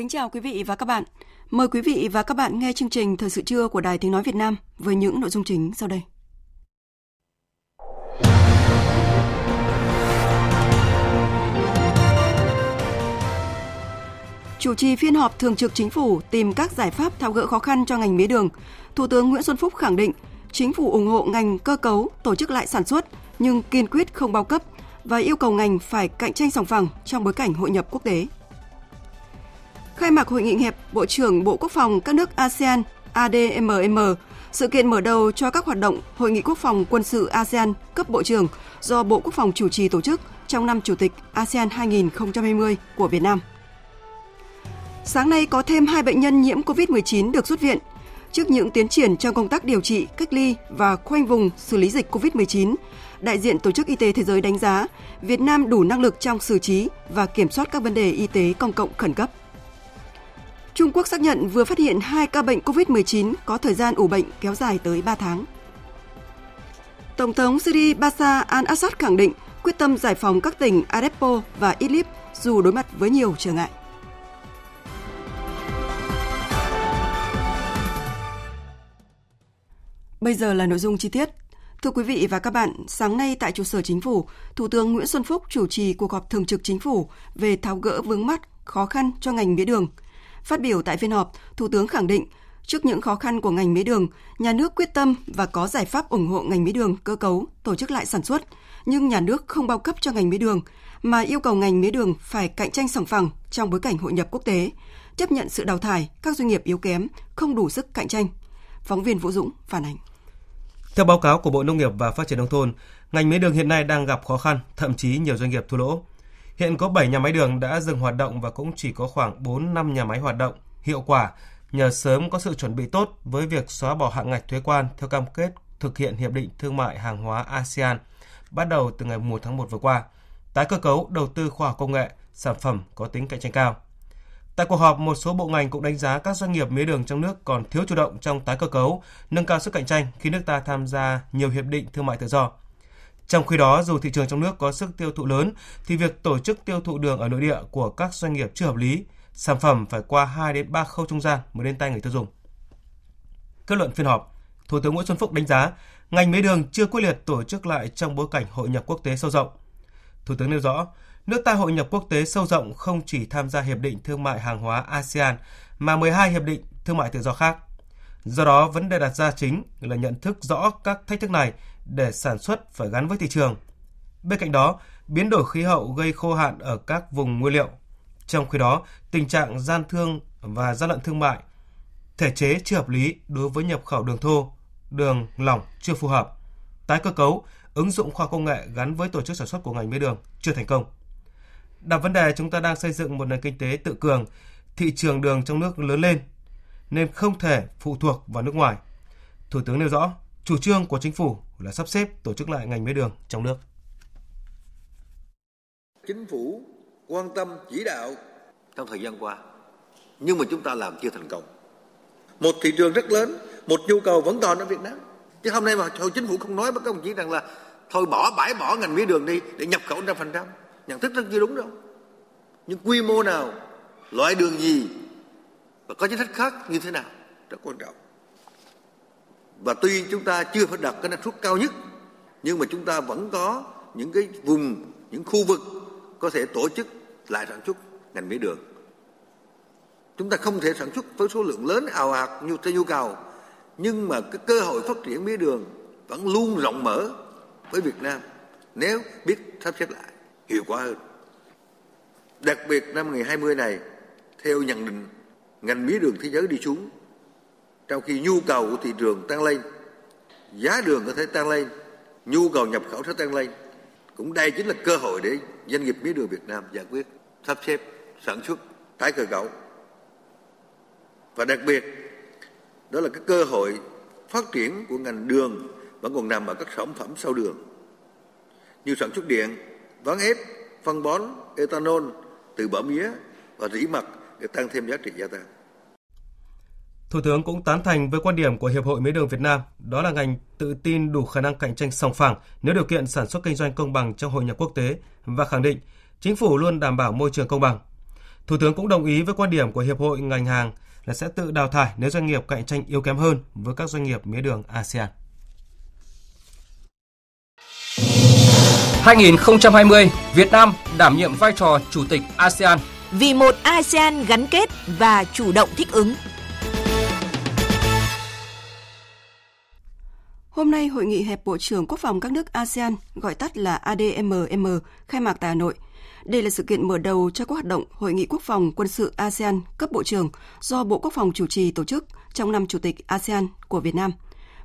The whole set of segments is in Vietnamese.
Kính chào quý vị và các bạn. Mời quý vị và các bạn nghe chương trình Thời sự trưa của Đài Tiếng Nói Việt Nam với những nội dung chính sau đây. Chủ trì phiên họp thường trực chính phủ tìm các giải pháp tháo gỡ khó khăn cho ngành mía đường, Thủ tướng Nguyễn Xuân Phúc khẳng định chính phủ ủng hộ ngành cơ cấu tổ chức lại sản xuất nhưng kiên quyết không bao cấp và yêu cầu ngành phải cạnh tranh sòng phẳng trong bối cảnh hội nhập quốc tế. Khai mạc hội nghị hẹp Bộ trưởng Bộ Quốc phòng các nước ASEAN ADMM, sự kiện mở đầu cho các hoạt động Hội nghị Quốc phòng quân sự ASEAN cấp Bộ trưởng do Bộ Quốc phòng chủ trì tổ chức trong năm Chủ tịch ASEAN 2020 của Việt Nam. Sáng nay có thêm hai bệnh nhân nhiễm COVID-19 được xuất viện. Trước những tiến triển trong công tác điều trị, cách ly và khoanh vùng xử lý dịch COVID-19, đại diện Tổ chức Y tế Thế giới đánh giá Việt Nam đủ năng lực trong xử trí và kiểm soát các vấn đề y tế công cộng khẩn cấp. Trung Quốc xác nhận vừa phát hiện hai ca bệnh COVID-19 có thời gian ủ bệnh kéo dài tới 3 tháng. Tổng thống Syria Bashar al-Assad khẳng định quyết tâm giải phóng các tỉnh Aleppo và Idlib dù đối mặt với nhiều trở ngại. Bây giờ là nội dung chi tiết. Thưa quý vị và các bạn, sáng nay tại trụ sở chính phủ, Thủ tướng Nguyễn Xuân Phúc chủ trì cuộc họp thường trực chính phủ về tháo gỡ vướng mắt, khó khăn cho ngành mía đường. Phát biểu tại phiên họp, Thủ tướng khẳng định trước những khó khăn của ngành mía đường, nhà nước quyết tâm và có giải pháp ủng hộ ngành mía đường cơ cấu, tổ chức lại sản xuất, nhưng nhà nước không bao cấp cho ngành mía đường mà yêu cầu ngành mía đường phải cạnh tranh sòng phẳng trong bối cảnh hội nhập quốc tế, chấp nhận sự đào thải các doanh nghiệp yếu kém, không đủ sức cạnh tranh. Phóng viên Vũ Dũng phản ánh. Theo báo cáo của Bộ Nông nghiệp và Phát triển nông thôn, ngành mía đường hiện nay đang gặp khó khăn, thậm chí nhiều doanh nghiệp thua lỗ. Hiện có 7 nhà máy đường đã dừng hoạt động và cũng chỉ có khoảng 4 năm nhà máy hoạt động hiệu quả nhờ sớm có sự chuẩn bị tốt với việc xóa bỏ hạng ngạch thuế quan theo cam kết thực hiện hiệp định thương mại hàng hóa ASEAN bắt đầu từ ngày 1 tháng 1 vừa qua, tái cơ cấu đầu tư khoa học công nghệ, sản phẩm có tính cạnh tranh cao. Tại cuộc họp, một số bộ ngành cũng đánh giá các doanh nghiệp mía đường trong nước còn thiếu chủ động trong tái cơ cấu, nâng cao sức cạnh tranh khi nước ta tham gia nhiều hiệp định thương mại tự do. Trong khi đó, dù thị trường trong nước có sức tiêu thụ lớn, thì việc tổ chức tiêu thụ đường ở nội địa của các doanh nghiệp chưa hợp lý, sản phẩm phải qua 2 đến 3 khâu trung gian mới đến tay người tiêu dùng. Kết luận phiên họp, Thủ tướng Nguyễn Xuân Phúc đánh giá ngành mía đường chưa quyết liệt tổ chức lại trong bối cảnh hội nhập quốc tế sâu rộng. Thủ tướng nêu rõ, nước ta hội nhập quốc tế sâu rộng không chỉ tham gia hiệp định thương mại hàng hóa ASEAN mà 12 hiệp định thương mại tự do khác. Do đó, vấn đề đặt ra chính là nhận thức rõ các thách thức này để sản xuất phải gắn với thị trường. Bên cạnh đó, biến đổi khí hậu gây khô hạn ở các vùng nguyên liệu. Trong khi đó, tình trạng gian thương và gian lận thương mại, thể chế chưa hợp lý đối với nhập khẩu đường thô, đường lỏng chưa phù hợp. Tái cơ cấu, ứng dụng khoa công nghệ gắn với tổ chức sản xuất của ngành mía đường chưa thành công. Đặt vấn đề chúng ta đang xây dựng một nền kinh tế tự cường, thị trường đường trong nước lớn lên, nên không thể phụ thuộc vào nước ngoài. Thủ tướng nêu rõ, chủ trương của chính phủ là sắp xếp tổ chức lại ngành mía đường trong nước. Chính phủ quan tâm chỉ đạo trong thời gian qua, nhưng mà chúng ta làm chưa thành công. Một thị trường rất lớn, một nhu cầu vẫn còn ở Việt Nam. Chứ hôm nay mà thôi chính phủ không nói với các đồng chí rằng là thôi bỏ bãi bỏ ngành mía đường đi để nhập khẩu trăm phần trăm nhận thức rất chưa đúng đâu nhưng quy mô nào loại đường gì và có chính sách khác như thế nào rất quan trọng và tuy chúng ta chưa phải đạt cái năng suất cao nhất nhưng mà chúng ta vẫn có những cái vùng những khu vực có thể tổ chức lại sản xuất ngành mía đường chúng ta không thể sản xuất với số lượng lớn ào ạt như theo nhu cầu nhưng mà cái cơ hội phát triển mía đường vẫn luôn rộng mở với Việt Nam nếu biết sắp xếp lại hiệu quả hơn. Đặc biệt năm 2020 này, theo nhận định, ngành mía đường thế giới đi xuống, trong khi nhu cầu của thị trường tăng lên, giá đường có thể tăng lên, nhu cầu nhập khẩu sẽ tăng lên. Cũng đây chính là cơ hội để doanh nghiệp mía đường Việt Nam giải quyết, sắp xếp, sản xuất, tái cơ cấu. Và đặc biệt, đó là cái cơ hội phát triển của ngành đường vẫn còn nằm ở các sản phẩm sau đường như sản xuất điện, ván ép, phân bón, ethanol từ bã mía và rỉ mặt để tăng thêm giá trị gia tăng. Thủ tướng cũng tán thành với quan điểm của Hiệp hội Mía đường Việt Nam, đó là ngành tự tin đủ khả năng cạnh tranh sòng phẳng nếu điều kiện sản xuất kinh doanh công bằng trong hội nhập quốc tế và khẳng định chính phủ luôn đảm bảo môi trường công bằng. Thủ tướng cũng đồng ý với quan điểm của Hiệp hội ngành hàng là sẽ tự đào thải nếu doanh nghiệp cạnh tranh yếu kém hơn với các doanh nghiệp mía đường ASEAN. 2020, Việt Nam đảm nhiệm vai trò chủ tịch ASEAN. Vì một ASEAN gắn kết và chủ động thích ứng. Hôm nay, Hội nghị hẹp Bộ trưởng Quốc phòng các nước ASEAN, gọi tắt là ADMM, khai mạc tại Hà Nội. Đây là sự kiện mở đầu cho các hoạt động Hội nghị Quốc phòng quân sự ASEAN cấp Bộ trưởng do Bộ Quốc phòng chủ trì tổ chức trong năm Chủ tịch ASEAN của Việt Nam.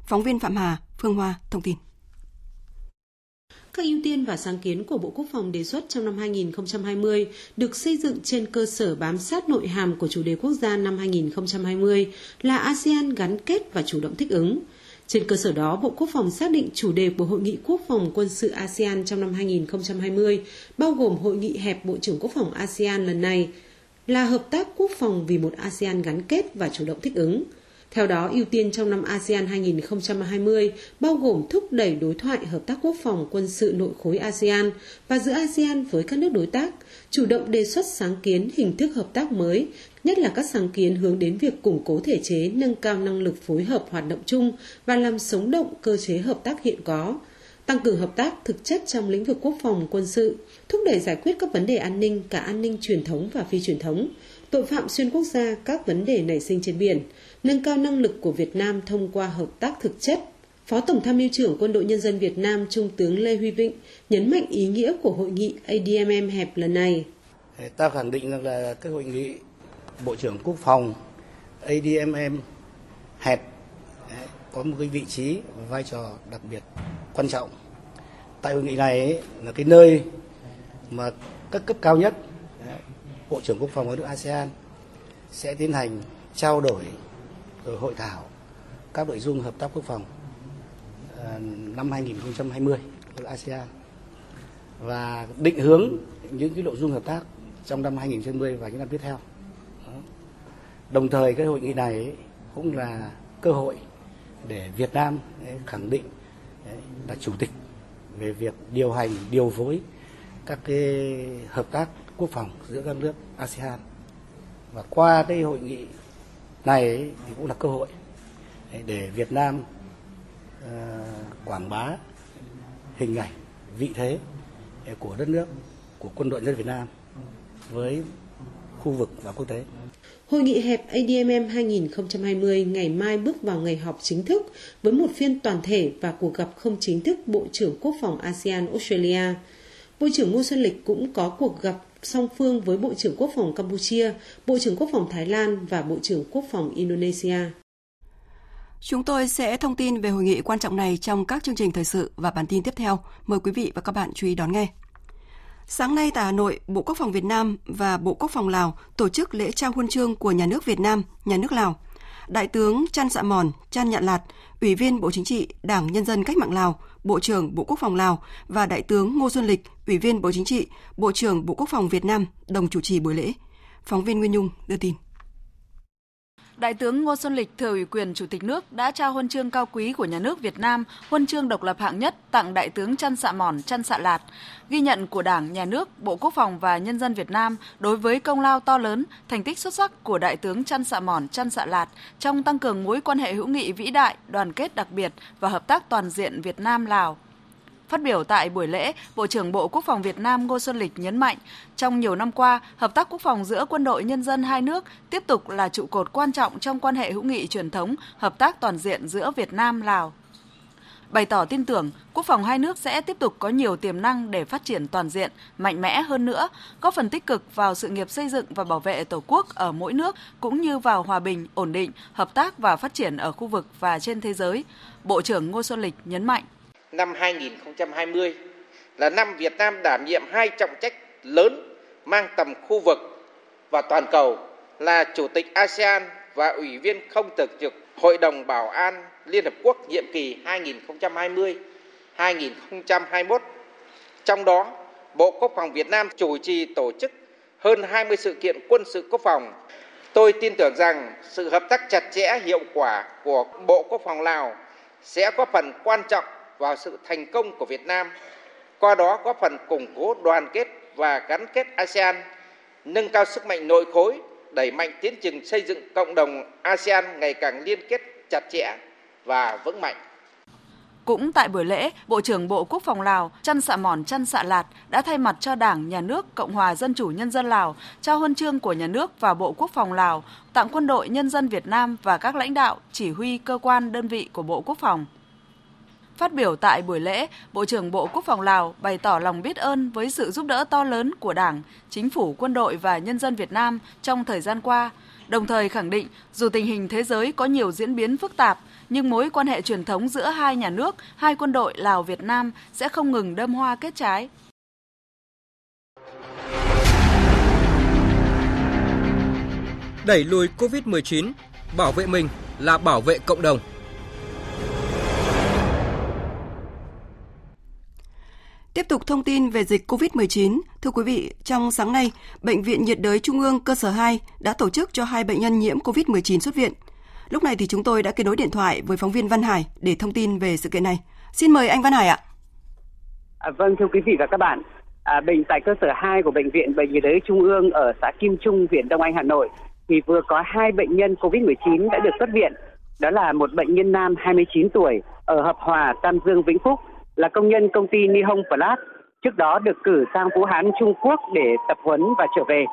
Phóng viên Phạm Hà, Phương Hoa thông tin. Các ưu tiên và sáng kiến của Bộ Quốc phòng đề xuất trong năm 2020 được xây dựng trên cơ sở bám sát nội hàm của chủ đề quốc gia năm 2020 là ASEAN gắn kết và chủ động thích ứng. Trên cơ sở đó, Bộ Quốc phòng xác định chủ đề của Hội nghị Quốc phòng quân sự ASEAN trong năm 2020, bao gồm Hội nghị hẹp Bộ trưởng Quốc phòng ASEAN lần này, là hợp tác quốc phòng vì một ASEAN gắn kết và chủ động thích ứng. Theo đó, ưu tiên trong năm ASEAN 2020 bao gồm thúc đẩy đối thoại hợp tác quốc phòng quân sự nội khối ASEAN và giữa ASEAN với các nước đối tác, chủ động đề xuất sáng kiến hình thức hợp tác mới, nhất là các sáng kiến hướng đến việc củng cố thể chế, nâng cao năng lực phối hợp hoạt động chung và làm sống động cơ chế hợp tác hiện có, tăng cường hợp tác thực chất trong lĩnh vực quốc phòng quân sự, thúc đẩy giải quyết các vấn đề an ninh, cả an ninh truyền thống và phi truyền thống, tội phạm xuyên quốc gia, các vấn đề nảy sinh trên biển, nâng cao năng lực của Việt Nam thông qua hợp tác thực chất. Phó Tổng tham mưu trưởng Quân đội Nhân dân Việt Nam Trung tướng Lê Huy Vịnh nhấn mạnh ý nghĩa của hội nghị ADMM hẹp lần này. Ta khẳng định rằng là cái hội nghị Bộ trưởng Quốc phòng ADMM hẹp có một cái vị trí và vai trò đặc biệt quan trọng. Tại hội nghị này ấy, là cái nơi mà các cấp cao nhất Bộ trưởng Quốc phòng ở nước ASEAN sẽ tiến hành trao đổi rồi hội thảo các nội dung hợp tác quốc phòng ờ, năm 2020 của ASEAN và định hướng những cái nội dung hợp tác trong năm 2020 và những năm tiếp theo. Đồng thời cái hội nghị này cũng là cơ hội để Việt Nam khẳng định là chủ tịch về việc điều hành, điều phối các cái hợp tác quốc phòng giữa các nước ASEAN. Và qua cái hội nghị này thì cũng là cơ hội để Việt Nam uh, quảng bá hình ảnh, vị thế ờ, của đất nước, của quân đội dân Việt Nam với khu vực và quốc tế. Hội nghị hẹp ADMM 2020 ngày mai bước vào ngày họp chính thức với một phiên toàn thể và cuộc gặp không chính thức Bộ trưởng Quốc phòng ASEAN Australia. Bộ trưởng Ngô Xuân Lịch cũng có cuộc gặp song phương với Bộ trưởng Quốc phòng Campuchia, Bộ trưởng Quốc phòng Thái Lan và Bộ trưởng Quốc phòng Indonesia. Chúng tôi sẽ thông tin về hội nghị quan trọng này trong các chương trình thời sự và bản tin tiếp theo. Mời quý vị và các bạn chú ý đón nghe. Sáng nay tại Hà Nội, Bộ Quốc phòng Việt Nam và Bộ Quốc phòng Lào tổ chức lễ trao huân chương của Nhà nước Việt Nam, Nhà nước Lào. Đại tướng Chan Dạ Mòn, Chan Nhạn Lạt, Ủy viên Bộ Chính trị, Đảng Nhân dân Cách mạng Lào, Bộ trưởng Bộ Quốc phòng Lào và Đại tướng Ngô Xuân Lịch, Ủy viên Bộ Chính trị, Bộ trưởng Bộ Quốc phòng Việt Nam đồng chủ trì buổi lễ. Phóng viên Nguyên Nhung đưa tin. Đại tướng Ngô Xuân Lịch thừa ủy quyền Chủ tịch nước đã trao huân chương cao quý của nhà nước Việt Nam, huân chương độc lập hạng nhất tặng Đại tướng Chăn Sạ Mòn, Chăn Sạ Lạt, ghi nhận của Đảng, Nhà nước, Bộ Quốc phòng và nhân dân Việt Nam đối với công lao to lớn, thành tích xuất sắc của Đại tướng Chăn Sạ Mòn, Chăn Sạ Lạt trong tăng cường mối quan hệ hữu nghị vĩ đại, đoàn kết đặc biệt và hợp tác toàn diện Việt Nam-Lào. Phát biểu tại buổi lễ, Bộ trưởng Bộ Quốc phòng Việt Nam Ngô Xuân Lịch nhấn mạnh, trong nhiều năm qua, hợp tác quốc phòng giữa quân đội nhân dân hai nước tiếp tục là trụ cột quan trọng trong quan hệ hữu nghị truyền thống, hợp tác toàn diện giữa Việt Nam Lào. bày tỏ tin tưởng quốc phòng hai nước sẽ tiếp tục có nhiều tiềm năng để phát triển toàn diện, mạnh mẽ hơn nữa, góp phần tích cực vào sự nghiệp xây dựng và bảo vệ Tổ quốc ở mỗi nước cũng như vào hòa bình, ổn định, hợp tác và phát triển ở khu vực và trên thế giới. Bộ trưởng Ngô Xuân Lịch nhấn mạnh. Năm 2020 là năm Việt Nam đảm nhiệm hai trọng trách lớn mang tầm khu vực và toàn cầu là Chủ tịch ASEAN và Ủy viên không thường trực Hội đồng Bảo an Liên Hợp Quốc nhiệm kỳ 2020-2021. Trong đó, Bộ Quốc phòng Việt Nam chủ trì tổ chức hơn 20 sự kiện quân sự quốc phòng. Tôi tin tưởng rằng sự hợp tác chặt chẽ hiệu quả của Bộ Quốc phòng Lào sẽ có phần quan trọng vào sự thành công của Việt Nam, qua đó góp phần củng cố đoàn kết và gắn kết ASEAN, nâng cao sức mạnh nội khối, đẩy mạnh tiến trình xây dựng cộng đồng ASEAN ngày càng liên kết chặt chẽ và vững mạnh. Cũng tại buổi lễ, Bộ trưởng Bộ Quốc phòng Lào Chăn Sạ Mòn Chăn Sạ Lạt đã thay mặt cho Đảng, Nhà nước Cộng hòa Dân chủ Nhân dân Lào trao huân chương của Nhà nước và Bộ Quốc phòng Lào tặng quân đội nhân dân Việt Nam và các lãnh đạo, chỉ huy cơ quan đơn vị của Bộ Quốc phòng. Phát biểu tại buổi lễ, Bộ trưởng Bộ Quốc phòng Lào bày tỏ lòng biết ơn với sự giúp đỡ to lớn của Đảng, Chính phủ, quân đội và nhân dân Việt Nam trong thời gian qua, đồng thời khẳng định dù tình hình thế giới có nhiều diễn biến phức tạp, nhưng mối quan hệ truyền thống giữa hai nhà nước, hai quân đội Lào Việt Nam sẽ không ngừng đâm hoa kết trái. Đẩy lùi COVID-19, bảo vệ mình là bảo vệ cộng đồng. Tiếp tục thông tin về dịch COVID-19. Thưa quý vị, trong sáng nay, Bệnh viện nhiệt đới Trung ương cơ sở 2 đã tổ chức cho hai bệnh nhân nhiễm COVID-19 xuất viện. Lúc này thì chúng tôi đã kết nối điện thoại với phóng viên Văn Hải để thông tin về sự kiện này. Xin mời anh Văn Hải ạ. À, vâng, thưa quý vị và các bạn, à, bệnh tại cơ sở 2 của Bệnh viện Bệnh nhiệt đới Trung ương ở xã Kim Trung, huyện Đông Anh, Hà Nội thì vừa có hai bệnh nhân COVID-19 đã được xuất viện. Đó là một bệnh nhân nam 29 tuổi ở Hợp Hòa, Tam Dương, Vĩnh Phúc là công nhân công ty Nihon Plat, trước đó được cử sang Vũ Hán Trung Quốc để tập huấn và trở về.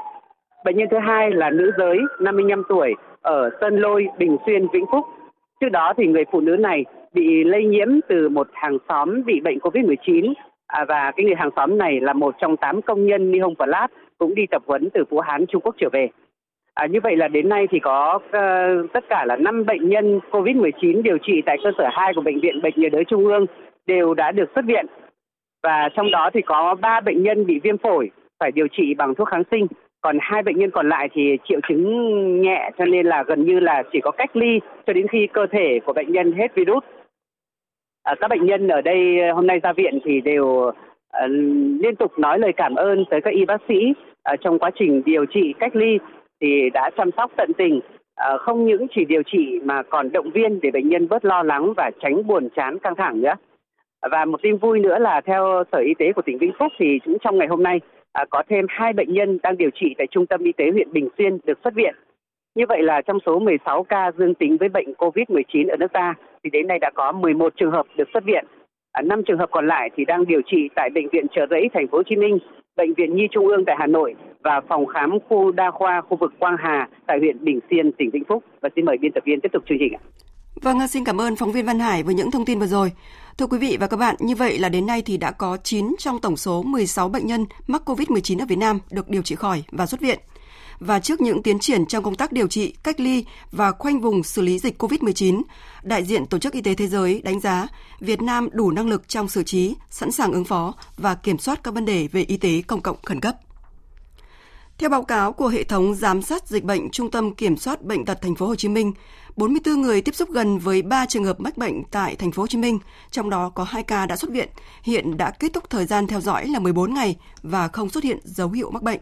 Bệnh nhân thứ hai là nữ giới 55 tuổi ở Sơn Lôi, Bình Xuyên, Vĩnh Phúc. Trước đó thì người phụ nữ này bị lây nhiễm từ một hàng xóm bị bệnh COVID-19 à, và cái người hàng xóm này là một trong 8 công nhân Nihon Plat cũng đi tập huấn từ Vũ Hán Trung Quốc trở về. À, như vậy là đến nay thì có uh, tất cả là 5 bệnh nhân COVID-19 điều trị tại cơ sở 2 của Bệnh viện Bệnh nhiệt đới Trung ương đều đã được xuất viện. Và trong đó thì có 3 bệnh nhân bị viêm phổi phải điều trị bằng thuốc kháng sinh. Còn hai bệnh nhân còn lại thì triệu chứng nhẹ cho nên là gần như là chỉ có cách ly cho đến khi cơ thể của bệnh nhân hết virus. À, các bệnh nhân ở đây ờ, hôm nay ra viện thì đều uh, liên tục nói lời cảm ơn tới các y bác sĩ uh, trong quá trình điều trị cách ly thì đã chăm sóc tận tình. Uh, không những chỉ điều trị mà còn động viên để bệnh nhân bớt lo lắng và tránh buồn chán căng thẳng nữa và một tin vui nữa là theo Sở Y tế của tỉnh Vĩnh Phúc thì cũng trong ngày hôm nay à, có thêm hai bệnh nhân đang điều trị tại Trung tâm Y tế huyện Bình Xuyên được xuất viện. Như vậy là trong số 16 ca dương tính với bệnh COVID-19 ở nước ta thì đến nay đã có 11 trường hợp được xuất viện. À, 5 trường hợp còn lại thì đang điều trị tại bệnh viện Trợ Rẫy thành phố Hồ Chí Minh, bệnh viện Nhi Trung ương tại Hà Nội và phòng khám khu đa khoa khu vực Quang Hà tại huyện Bình Xuyên, tỉnh Vĩnh Phúc. Và xin mời biên tập viên tiếp tục chương trình ạ. Vâng, xin cảm ơn phóng viên Văn Hải với những thông tin vừa rồi. Thưa quý vị và các bạn, như vậy là đến nay thì đã có 9 trong tổng số 16 bệnh nhân mắc COVID-19 ở Việt Nam được điều trị khỏi và xuất viện. Và trước những tiến triển trong công tác điều trị, cách ly và khoanh vùng xử lý dịch COVID-19, đại diện Tổ chức Y tế Thế giới đánh giá Việt Nam đủ năng lực trong xử trí, sẵn sàng ứng phó và kiểm soát các vấn đề về y tế công cộng khẩn cấp. Theo báo cáo của hệ thống giám sát dịch bệnh Trung tâm Kiểm soát bệnh tật thành phố Hồ Chí Minh, 44 người tiếp xúc gần với 3 trường hợp mắc bệnh tại thành phố Hồ Chí Minh, trong đó có 2 ca đã xuất viện, hiện đã kết thúc thời gian theo dõi là 14 ngày và không xuất hiện dấu hiệu mắc bệnh.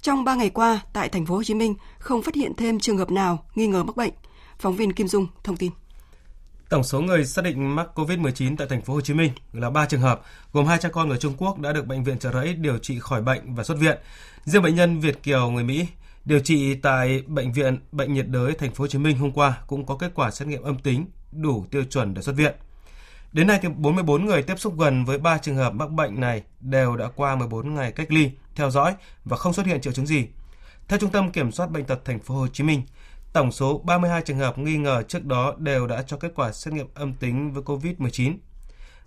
Trong 3 ngày qua, tại thành phố Hồ Chí Minh không phát hiện thêm trường hợp nào nghi ngờ mắc bệnh. Phóng viên Kim Dung thông tin. Tổng số người xác định mắc COVID-19 tại thành phố Hồ Chí Minh là 3 trường hợp, gồm hai cha con người Trung Quốc đã được bệnh viện Trợ Rẫy điều trị khỏi bệnh và xuất viện. Riêng bệnh nhân Việt Kiều người Mỹ điều trị tại bệnh viện Bệnh nhiệt đới thành phố Hồ Chí Minh hôm qua cũng có kết quả xét nghiệm âm tính đủ tiêu chuẩn để xuất viện. Đến nay thì 44 người tiếp xúc gần với 3 trường hợp mắc bệnh này đều đã qua 14 ngày cách ly, theo dõi và không xuất hiện triệu chứng gì. Theo Trung tâm Kiểm soát bệnh tật thành phố Hồ Chí Minh, tổng số 32 trường hợp nghi ngờ trước đó đều đã cho kết quả xét nghiệm âm tính với COVID-19.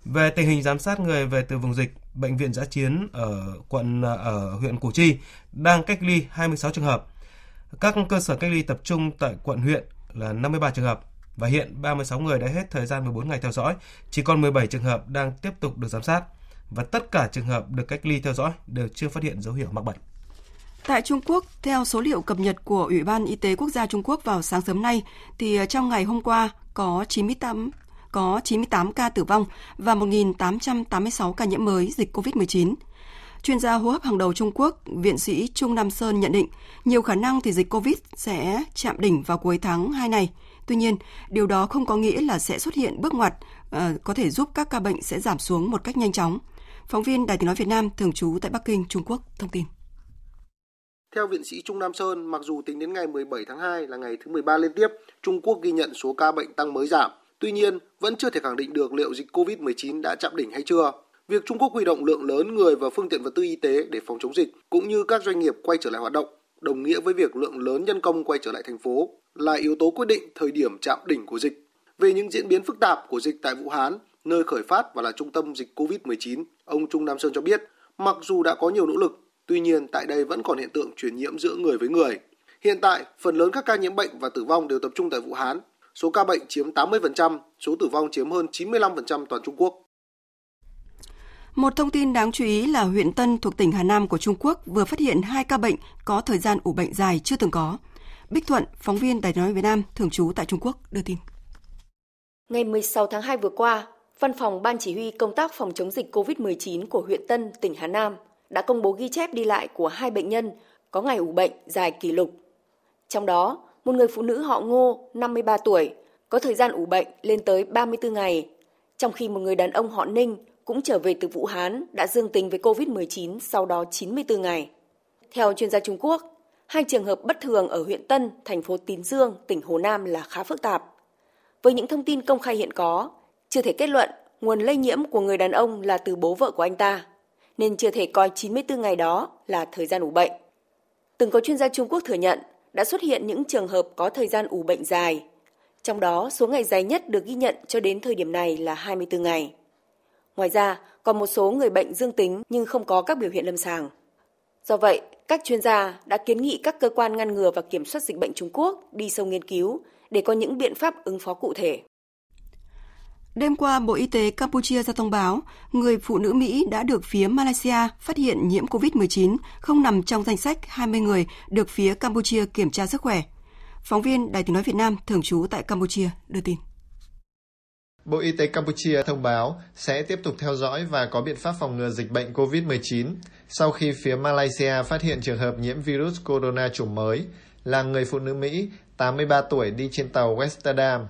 Về tình hình giám sát người về từ vùng dịch, bệnh viện giã chiến ở quận ở huyện Củ Chi đang cách ly 26 trường hợp. Các cơ sở cách ly tập trung tại quận huyện là 53 trường hợp và hiện 36 người đã hết thời gian 14 ngày theo dõi, chỉ còn 17 trường hợp đang tiếp tục được giám sát và tất cả trường hợp được cách ly theo dõi đều chưa phát hiện dấu hiệu mắc bệnh. Tại Trung Quốc, theo số liệu cập nhật của Ủy ban Y tế Quốc gia Trung Quốc vào sáng sớm nay, thì ờ, trong ngày hôm qua có 98 có 98 ca tử vong và 1.886 ca nhiễm mới dịch COVID-19. Chuyên gia hô hấp hàng đầu Trung Quốc, viện sĩ Trung Nam Sơn nhận định, nhiều khả năng thì dịch COVID sẽ chạm đỉnh vào cuối tháng 2 này. Tuy nhiên, điều đó không có nghĩa là sẽ xuất hiện bước ngoặt ờ, có thể giúp các ca bệnh sẽ giảm xuống một cách nhanh chóng. Phóng viên Đài tiếng nói Việt Nam thường trú tại Bắc Kinh, Trung Quốc thông tin. Theo viện sĩ Trung Nam Sơn, mặc dù tính đến ngày 17 tháng 2 là ngày thứ 13 liên tiếp, Trung Quốc ghi nhận số ca bệnh tăng mới giảm. Tuy nhiên, vẫn chưa thể khẳng định được liệu dịch COVID-19 đã chạm đỉnh hay chưa. Việc Trung Quốc huy động lượng lớn người và phương tiện vật tư y tế để phòng chống dịch cũng như các doanh nghiệp quay trở lại hoạt động đồng nghĩa với việc lượng lớn nhân công quay trở lại thành phố là yếu tố quyết định thời điểm chạm đỉnh của dịch. Về những diễn biến phức tạp của dịch tại Vũ Hán, nơi khởi phát và là trung tâm dịch COVID-19, ông Trung Nam Sơn cho biết, mặc dù đã có nhiều nỗ lực, tuy nhiên tại đây vẫn còn hiện tượng truyền nhiễm giữa người với người. Hiện tại, phần lớn các ca nhiễm bệnh và tử vong đều tập trung tại Vũ Hán. Số ca bệnh chiếm 80%, số tử vong chiếm hơn 95% toàn Trung Quốc. Một thông tin đáng chú ý là huyện Tân thuộc tỉnh Hà Nam của Trung Quốc vừa phát hiện hai ca bệnh có thời gian ủ bệnh dài chưa từng có. Bích Thuận, phóng viên Đài nói Việt Nam thường trú tại Trung Quốc đưa tin. Ngày 16 tháng 2 vừa qua, Văn phòng Ban Chỉ huy Công tác phòng chống dịch COVID-19 của huyện Tân, tỉnh Hà Nam đã công bố ghi chép đi lại của hai bệnh nhân có ngày ủ bệnh dài kỷ lục. Trong đó, một người phụ nữ họ Ngô, 53 tuổi, có thời gian ủ bệnh lên tới 34 ngày, trong khi một người đàn ông họ Ninh cũng trở về từ Vũ Hán đã dương tính với COVID-19 sau đó 94 ngày. Theo chuyên gia Trung Quốc, hai trường hợp bất thường ở huyện Tân, thành phố Tín Dương, tỉnh Hồ Nam là khá phức tạp. Với những thông tin công khai hiện có, chưa thể kết luận nguồn lây nhiễm của người đàn ông là từ bố vợ của anh ta, nên chưa thể coi 94 ngày đó là thời gian ủ bệnh. Từng có chuyên gia Trung Quốc thừa nhận đã xuất hiện những trường hợp có thời gian ủ bệnh dài. Trong đó, số ngày dài nhất được ghi nhận cho đến thời điểm này là 24 ngày. Ngoài ra, còn một số người bệnh dương tính nhưng không có các biểu hiện lâm sàng. Do vậy, các chuyên gia đã kiến nghị các cơ quan ngăn ngừa và kiểm soát dịch bệnh Trung Quốc đi sâu nghiên cứu để có những biện pháp ứng phó cụ thể. Đêm qua, Bộ Y tế Campuchia ra thông báo, người phụ nữ Mỹ đã được phía Malaysia phát hiện nhiễm COVID-19 không nằm trong danh sách 20 người được phía Campuchia kiểm tra sức khỏe. Phóng viên Đài tiếng nói Việt Nam thường trú tại Campuchia đưa tin. Bộ Y tế Campuchia thông báo sẽ tiếp tục theo dõi và có biện pháp phòng ngừa dịch bệnh COVID-19 sau khi phía Malaysia phát hiện trường hợp nhiễm virus corona chủng mới là người phụ nữ Mỹ 83 tuổi đi trên tàu Westerdam.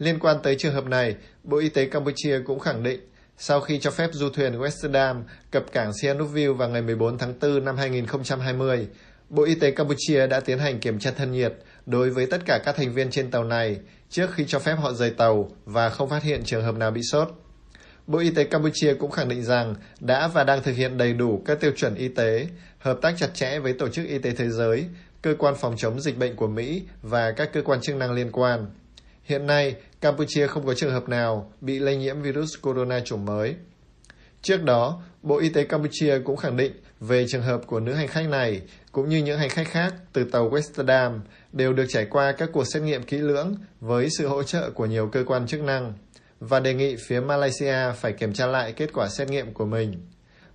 Liên quan tới trường hợp này, Bộ Y tế Campuchia cũng khẳng định sau khi cho phép du thuyền Westerdam cập cảng Sihanoukville vào ngày 14 tháng 4 năm 2020, Bộ Y tế Campuchia đã tiến hành kiểm tra thân nhiệt đối với tất cả các thành viên trên tàu này trước khi cho phép họ rời tàu và không phát hiện trường hợp nào bị sốt. Bộ Y tế Campuchia cũng khẳng định rằng đã và đang thực hiện đầy đủ các tiêu chuẩn y tế, hợp tác chặt chẽ với Tổ chức Y tế Thế giới, cơ quan phòng chống dịch bệnh của Mỹ và các cơ quan chức năng liên quan. Hiện nay, Campuchia không có trường hợp nào bị lây nhiễm virus corona chủng mới. Trước đó, Bộ Y tế Campuchia cũng khẳng định về trường hợp của nữ hành khách này, cũng như những hành khách khác từ tàu Westerdam, đều được trải qua các cuộc xét nghiệm kỹ lưỡng với sự hỗ trợ của nhiều cơ quan chức năng và đề nghị phía Malaysia phải kiểm tra lại kết quả xét nghiệm của mình.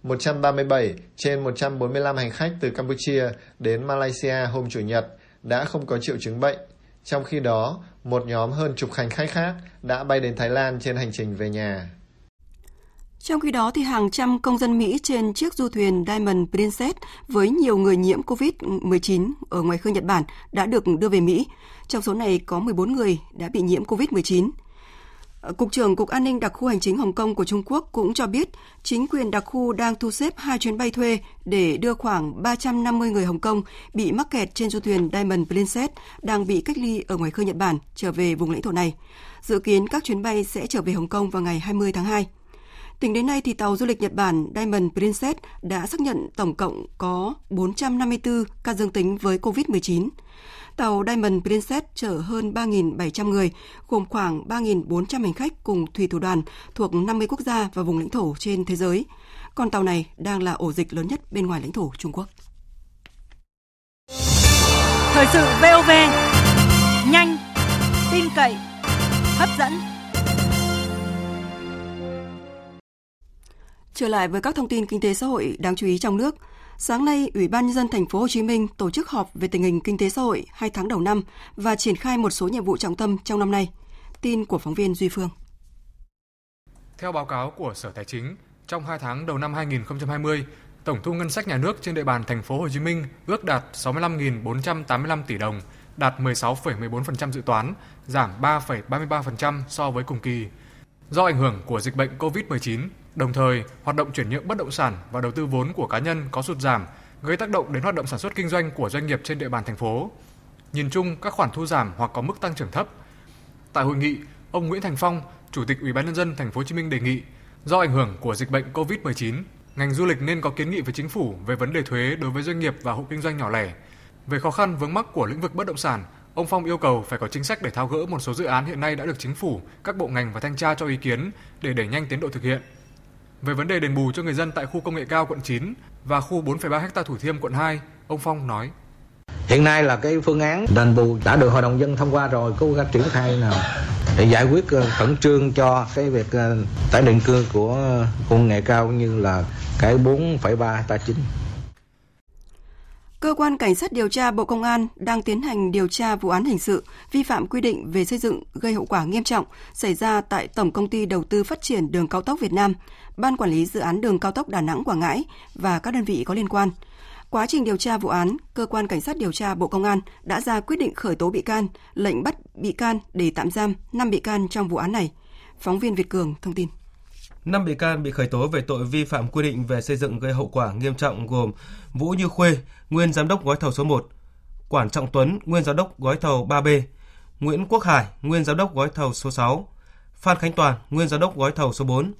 137 trên 145 hành khách từ Campuchia đến Malaysia hôm Chủ nhật đã không có triệu chứng bệnh, trong khi đó một nhóm hơn chục hành khách khác đã bay đến Thái Lan trên hành trình về nhà. Trong khi đó, thì hàng trăm công dân Mỹ trên chiếc du thuyền Diamond Princess với nhiều người nhiễm COVID-19 ở ngoài khơi Nhật Bản đã được đưa về Mỹ. Trong số này có 14 người đã bị nhiễm COVID-19. Cục trưởng Cục An ninh đặc khu hành chính Hồng Kông của Trung Quốc cũng cho biết chính quyền đặc khu đang thu xếp hai chuyến bay thuê để đưa khoảng 350 người Hồng Kông bị mắc kẹt trên du thuyền Diamond Princess đang bị cách ly ở ngoài khơi Nhật Bản trở về vùng lãnh thổ này. Dự kiến các chuyến bay sẽ trở về Hồng Kông vào ngày 20 tháng 2. Tính đến nay thì tàu du lịch Nhật Bản Diamond Princess đã xác nhận tổng cộng có 454 ca dương tính với COVID-19. Tàu Diamond Princess chở hơn 3.700 người, gồm khoảng 3.400 hành khách cùng thủy thủ đoàn thuộc 50 quốc gia và vùng lãnh thổ trên thế giới. Còn tàu này đang là ổ dịch lớn nhất bên ngoài lãnh thổ Trung Quốc. Thời sự VOV, nhanh, tin cậy, hấp dẫn. Trở lại với các thông tin kinh tế xã hội đáng chú ý trong nước. Sáng nay, Ủy ban nhân dân thành phố Hồ Chí Minh tổ chức họp về tình hình kinh tế xã hội 2 tháng đầu năm và triển khai một số nhiệm vụ trọng tâm trong năm nay. Tin của phóng viên Duy Phương. Theo báo cáo của Sở Tài chính, trong 2 tháng đầu năm 2020, tổng thu ngân sách nhà nước trên địa bàn thành phố Hồ Chí Minh ước đạt 65.485 tỷ đồng, đạt 16,14% dự toán, giảm 3,33% so với cùng kỳ. Do ảnh hưởng của dịch bệnh COVID-19, đồng thời hoạt động chuyển nhượng bất động sản và đầu tư vốn của cá nhân có sụt giảm, gây tác động đến hoạt động sản xuất kinh doanh của doanh nghiệp trên địa bàn thành phố. Nhìn chung, các khoản thu giảm hoặc có mức tăng trưởng thấp. Tại hội nghị, ông Nguyễn Thành Phong, Chủ tịch Ủy ban nhân dân thành phố Hồ Chí Minh đề nghị do ảnh hưởng của dịch bệnh COVID-19, ngành du lịch nên có kiến nghị với chính phủ về vấn đề thuế đối với doanh nghiệp và hộ kinh doanh nhỏ lẻ. Về khó khăn vướng mắc của lĩnh vực bất động sản, ông Phong yêu cầu phải có chính sách để tháo gỡ một số dự án hiện nay đã được chính phủ, các bộ ngành và thanh tra cho ý kiến để đẩy nhanh tiến độ thực hiện. Về vấn đề đền bù cho người dân tại khu công nghệ cao quận 9 và khu 4,3 ha Thủ Thiêm quận 2, ông Phong nói: Hiện nay là cái phương án đền bù đã được hội đồng dân thông qua rồi, cố gắng triển khai nào để giải quyết ờ, khẩn trương cho cái việc ờ, tái định cư của ờ, khu nghệ cao như là cái 4,3 ta chính. Cơ quan Cảnh sát điều tra Bộ Công an đang tiến hành điều tra vụ án hình sự vi phạm quy định về xây dựng gây hậu quả nghiêm trọng xảy ra tại Tổng Công ty Đầu tư Phát triển Đường Cao tốc Việt Nam, Ban Quản lý Dự án Đường Cao tốc Đà Nẵng Quảng Ngãi và các đơn vị có liên quan. Quá trình điều tra vụ án, Cơ quan Cảnh sát điều tra Bộ Công an đã ra quyết định khởi tố bị can, lệnh bắt bị can để tạm giam 5 bị can trong vụ án này. Phóng viên Việt Cường thông tin. 5 bị can bị khởi tố về tội vi phạm quy định về xây dựng gây hậu quả nghiêm trọng gồm Vũ Như Khuê, nguyên giám đốc gói thầu số 1, Quản Trọng Tuấn, nguyên giám đốc gói thầu 3B, Nguyễn Quốc Hải, nguyên giám đốc gói thầu số 6, Phan Khánh Toàn, nguyên giám đốc gói thầu số 4,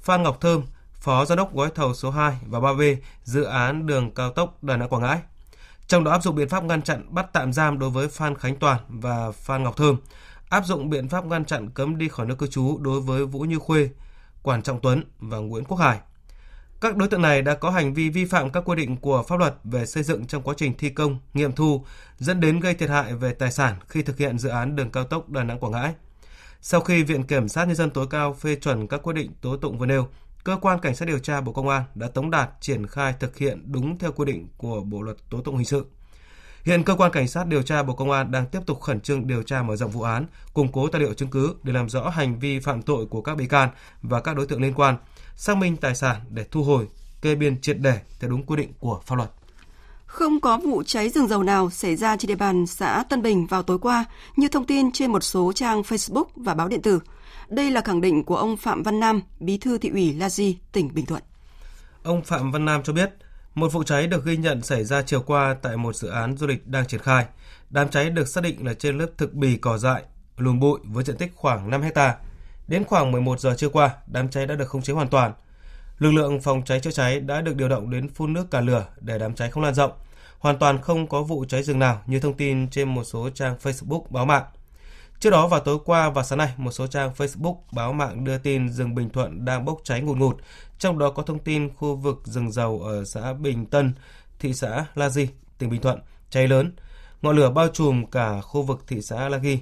Phan Ngọc Thơm, phó giám đốc gói thầu số 2 và 3B dự án đường cao tốc Đà Nẵng Quảng Ngãi. Trong đó áp dụng biện pháp ngăn chặn bắt tạm giam đối với Phan Khánh Toàn và Phan Ngọc Thơm, áp dụng biện pháp ngăn chặn cấm đi khỏi nước cư trú đối với Vũ Như Khuê, Quản Trọng Tuấn và Nguyễn Quốc Hải. Các đối tượng này đã có hành vi vi phạm các quy định của pháp luật về xây dựng trong quá trình thi công, nghiệm thu, dẫn đến gây thiệt hại về tài sản khi thực hiện dự án đường cao tốc Đà Nẵng Quảng Ngãi. Sau khi Viện Kiểm sát Nhân dân tối cao phê chuẩn các quyết định tố tụng vừa nêu, Cơ quan Cảnh sát điều tra Bộ Công an đã tống đạt triển khai thực hiện đúng theo quy định của Bộ luật tố tụng hình sự. Hiện cơ quan cảnh sát điều tra Bộ Công an đang tiếp tục khẩn trương điều tra mở rộng vụ án, củng cố tài liệu chứng cứ để làm rõ hành vi phạm tội của các bị can và các đối tượng liên quan, xác minh tài sản để thu hồi, kê biên triệt để theo đúng quy định của pháp luật. Không có vụ cháy rừng dầu nào xảy ra trên địa bàn xã Tân Bình vào tối qua, như thông tin trên một số trang Facebook và báo điện tử. Đây là khẳng định của ông Phạm Văn Nam, bí thư thị ủy La Di, tỉnh Bình Thuận. Ông Phạm Văn Nam cho biết, một vụ cháy được ghi nhận xảy ra chiều qua tại một dự án du lịch đang triển khai. Đám cháy được xác định là trên lớp thực bì cỏ dại, lùn bụi với diện tích khoảng 5 hecta. Đến khoảng 11 giờ trưa qua, đám cháy đã được khống chế hoàn toàn. Lực lượng phòng cháy chữa cháy đã được điều động đến phun nước cản lửa để đám cháy không lan rộng. Hoàn toàn không có vụ cháy rừng nào như thông tin trên một số trang Facebook báo mạng. Trước đó vào tối qua và sáng nay, một số trang Facebook báo mạng đưa tin rừng Bình Thuận đang bốc cháy ngùn ngụt, trong đó có thông tin khu vực rừng dầu ở xã Bình Tân, thị xã La Di, tỉnh Bình Thuận, cháy lớn. Ngọn lửa bao trùm cả khu vực thị xã La Ghi.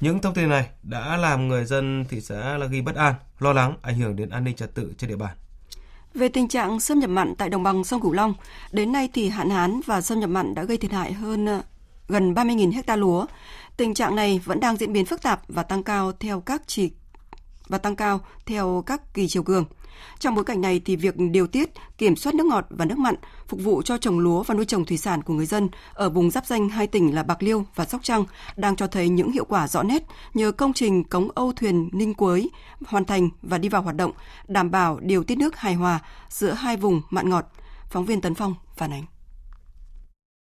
Những thông tin này đã làm người dân thị xã La Ghi bất an, lo lắng ảnh hưởng đến an ninh trật tự trên địa bàn. Về tình trạng xâm nhập mặn tại đồng bằng sông Cửu Long, đến nay thì hạn hán và xâm nhập mặn đã gây thiệt hại hơn ờ, gần 30.000 hecta lúa. Tình trạng này vẫn đang diễn biến phức tạp và tăng cao theo các chỉ và tăng cao theo các kỳ chiều cường. Trong bối cảnh này thì việc điều tiết, kiểm soát nước ngọt và nước mặn phục vụ cho trồng lúa và nuôi trồng thủy sản của người dân ở vùng giáp danh hai tỉnh là Bạc Liêu và Sóc Trăng đang cho thấy những hiệu quả rõ nét nhờ công trình cống Âu thuyền Ninh Quới hoàn thành và đi vào hoạt động, đảm bảo điều tiết nước hài hòa giữa hai vùng mặn ngọt. Phóng viên Tấn Phong phản ánh.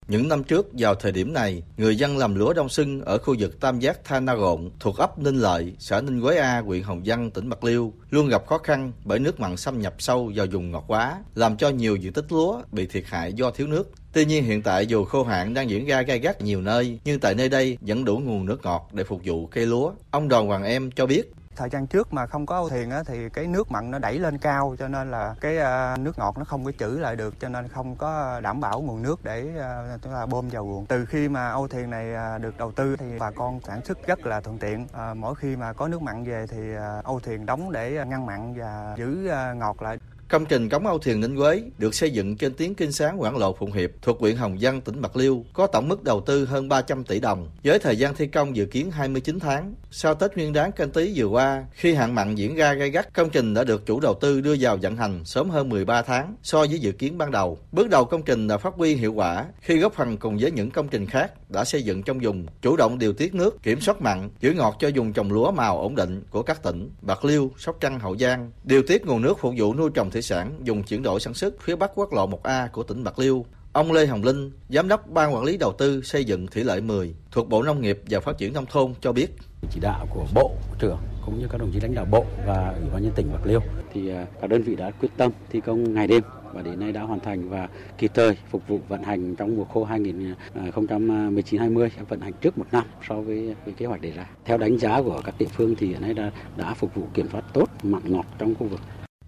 Những năm trước vào thời điểm này, người dân làm lúa đông xuân ở khu vực Tam Giác Tha Na Rộn thuộc ấp Ninh Lợi, xã Ninh Quế A, huyện Hồng Văn, tỉnh Bạc Liêu luôn gặp khó khăn bởi nước mặn xâm nhập sâu vào vùng ngọt quá, làm cho nhiều diện tích lúa bị thiệt hại do thiếu nước. Tuy nhiên hiện tại dù khô hạn đang diễn ra gai gắt nhiều nơi, nhưng tại nơi đây vẫn đủ nguồn nước ngọt để phục vụ cây lúa. Ông Đoàn Hoàng Em cho biết thời gian trước mà không có thuyền á, thì cái nước mặn nó đẩy lên cao cho nên là cái uh, nước ngọt nó không có trữ lại được cho nên không có đảm bảo nguồn nước để uh, chúng ta bơm vào ruộng. Từ khi mà âu thuyền này uh, được đầu tư thì bà con sản xuất rất là thuận tiện. Uh, mỗi khi mà có nước mặn về thì uh, âu thuyền đóng để ngăn mặn và giữ uh, ngọt lại. Công trình cống Âu Thuyền Ninh Quế được xây dựng trên tuyến kinh sáng Quảng Lộ Phụng Hiệp thuộc huyện Hồng Dân, tỉnh Bạc Liêu, có tổng mức đầu tư hơn 300 tỷ đồng, với thời gian thi công dự kiến 29 tháng. Sau Tết Nguyên đán canh tí vừa qua, khi hạn mặn diễn ra gay gắt, công trình đã được chủ đầu tư đưa vào vận hành sớm hơn 13 tháng so với dự kiến ban đầu. Bước đầu công trình đã phát huy hiệu quả khi góp phần cùng với những công trình khác đã xây dựng trong vùng, chủ động điều tiết nước, kiểm soát mặn, giữ ngọt cho vùng trồng lúa màu ổn định của các tỉnh Bạc Liêu, Sóc Trăng, Hậu Giang, điều tiết nguồn nước phục vụ nuôi trồng thủy sản dùng chuyển đổi sản xuất phía Bắc quốc lộ 1A của tỉnh Bạc Liêu. Ông Lê Hồng Linh, Giám đốc Ban Quản lý Đầu tư xây dựng Thủy lợi 10 thuộc Bộ Nông nghiệp và Phát triển Nông thôn cho biết. Chỉ đạo của Bộ trưởng cũng như các đồng chí lãnh đạo Bộ và Ủy ban nhân tỉnh Bạc Liêu thì à, các đơn vị đã quyết tâm thi công ngày đêm và đến nay đã hoàn thành và kịp thời phục vụ vận hành trong mùa khô 2019-20 vận hành trước một năm so với, với kế hoạch đề ra. Theo đánh giá của các địa phương thì hiện nay đã, đã phục vụ kiểm soát tốt mặn ngọt trong khu vực.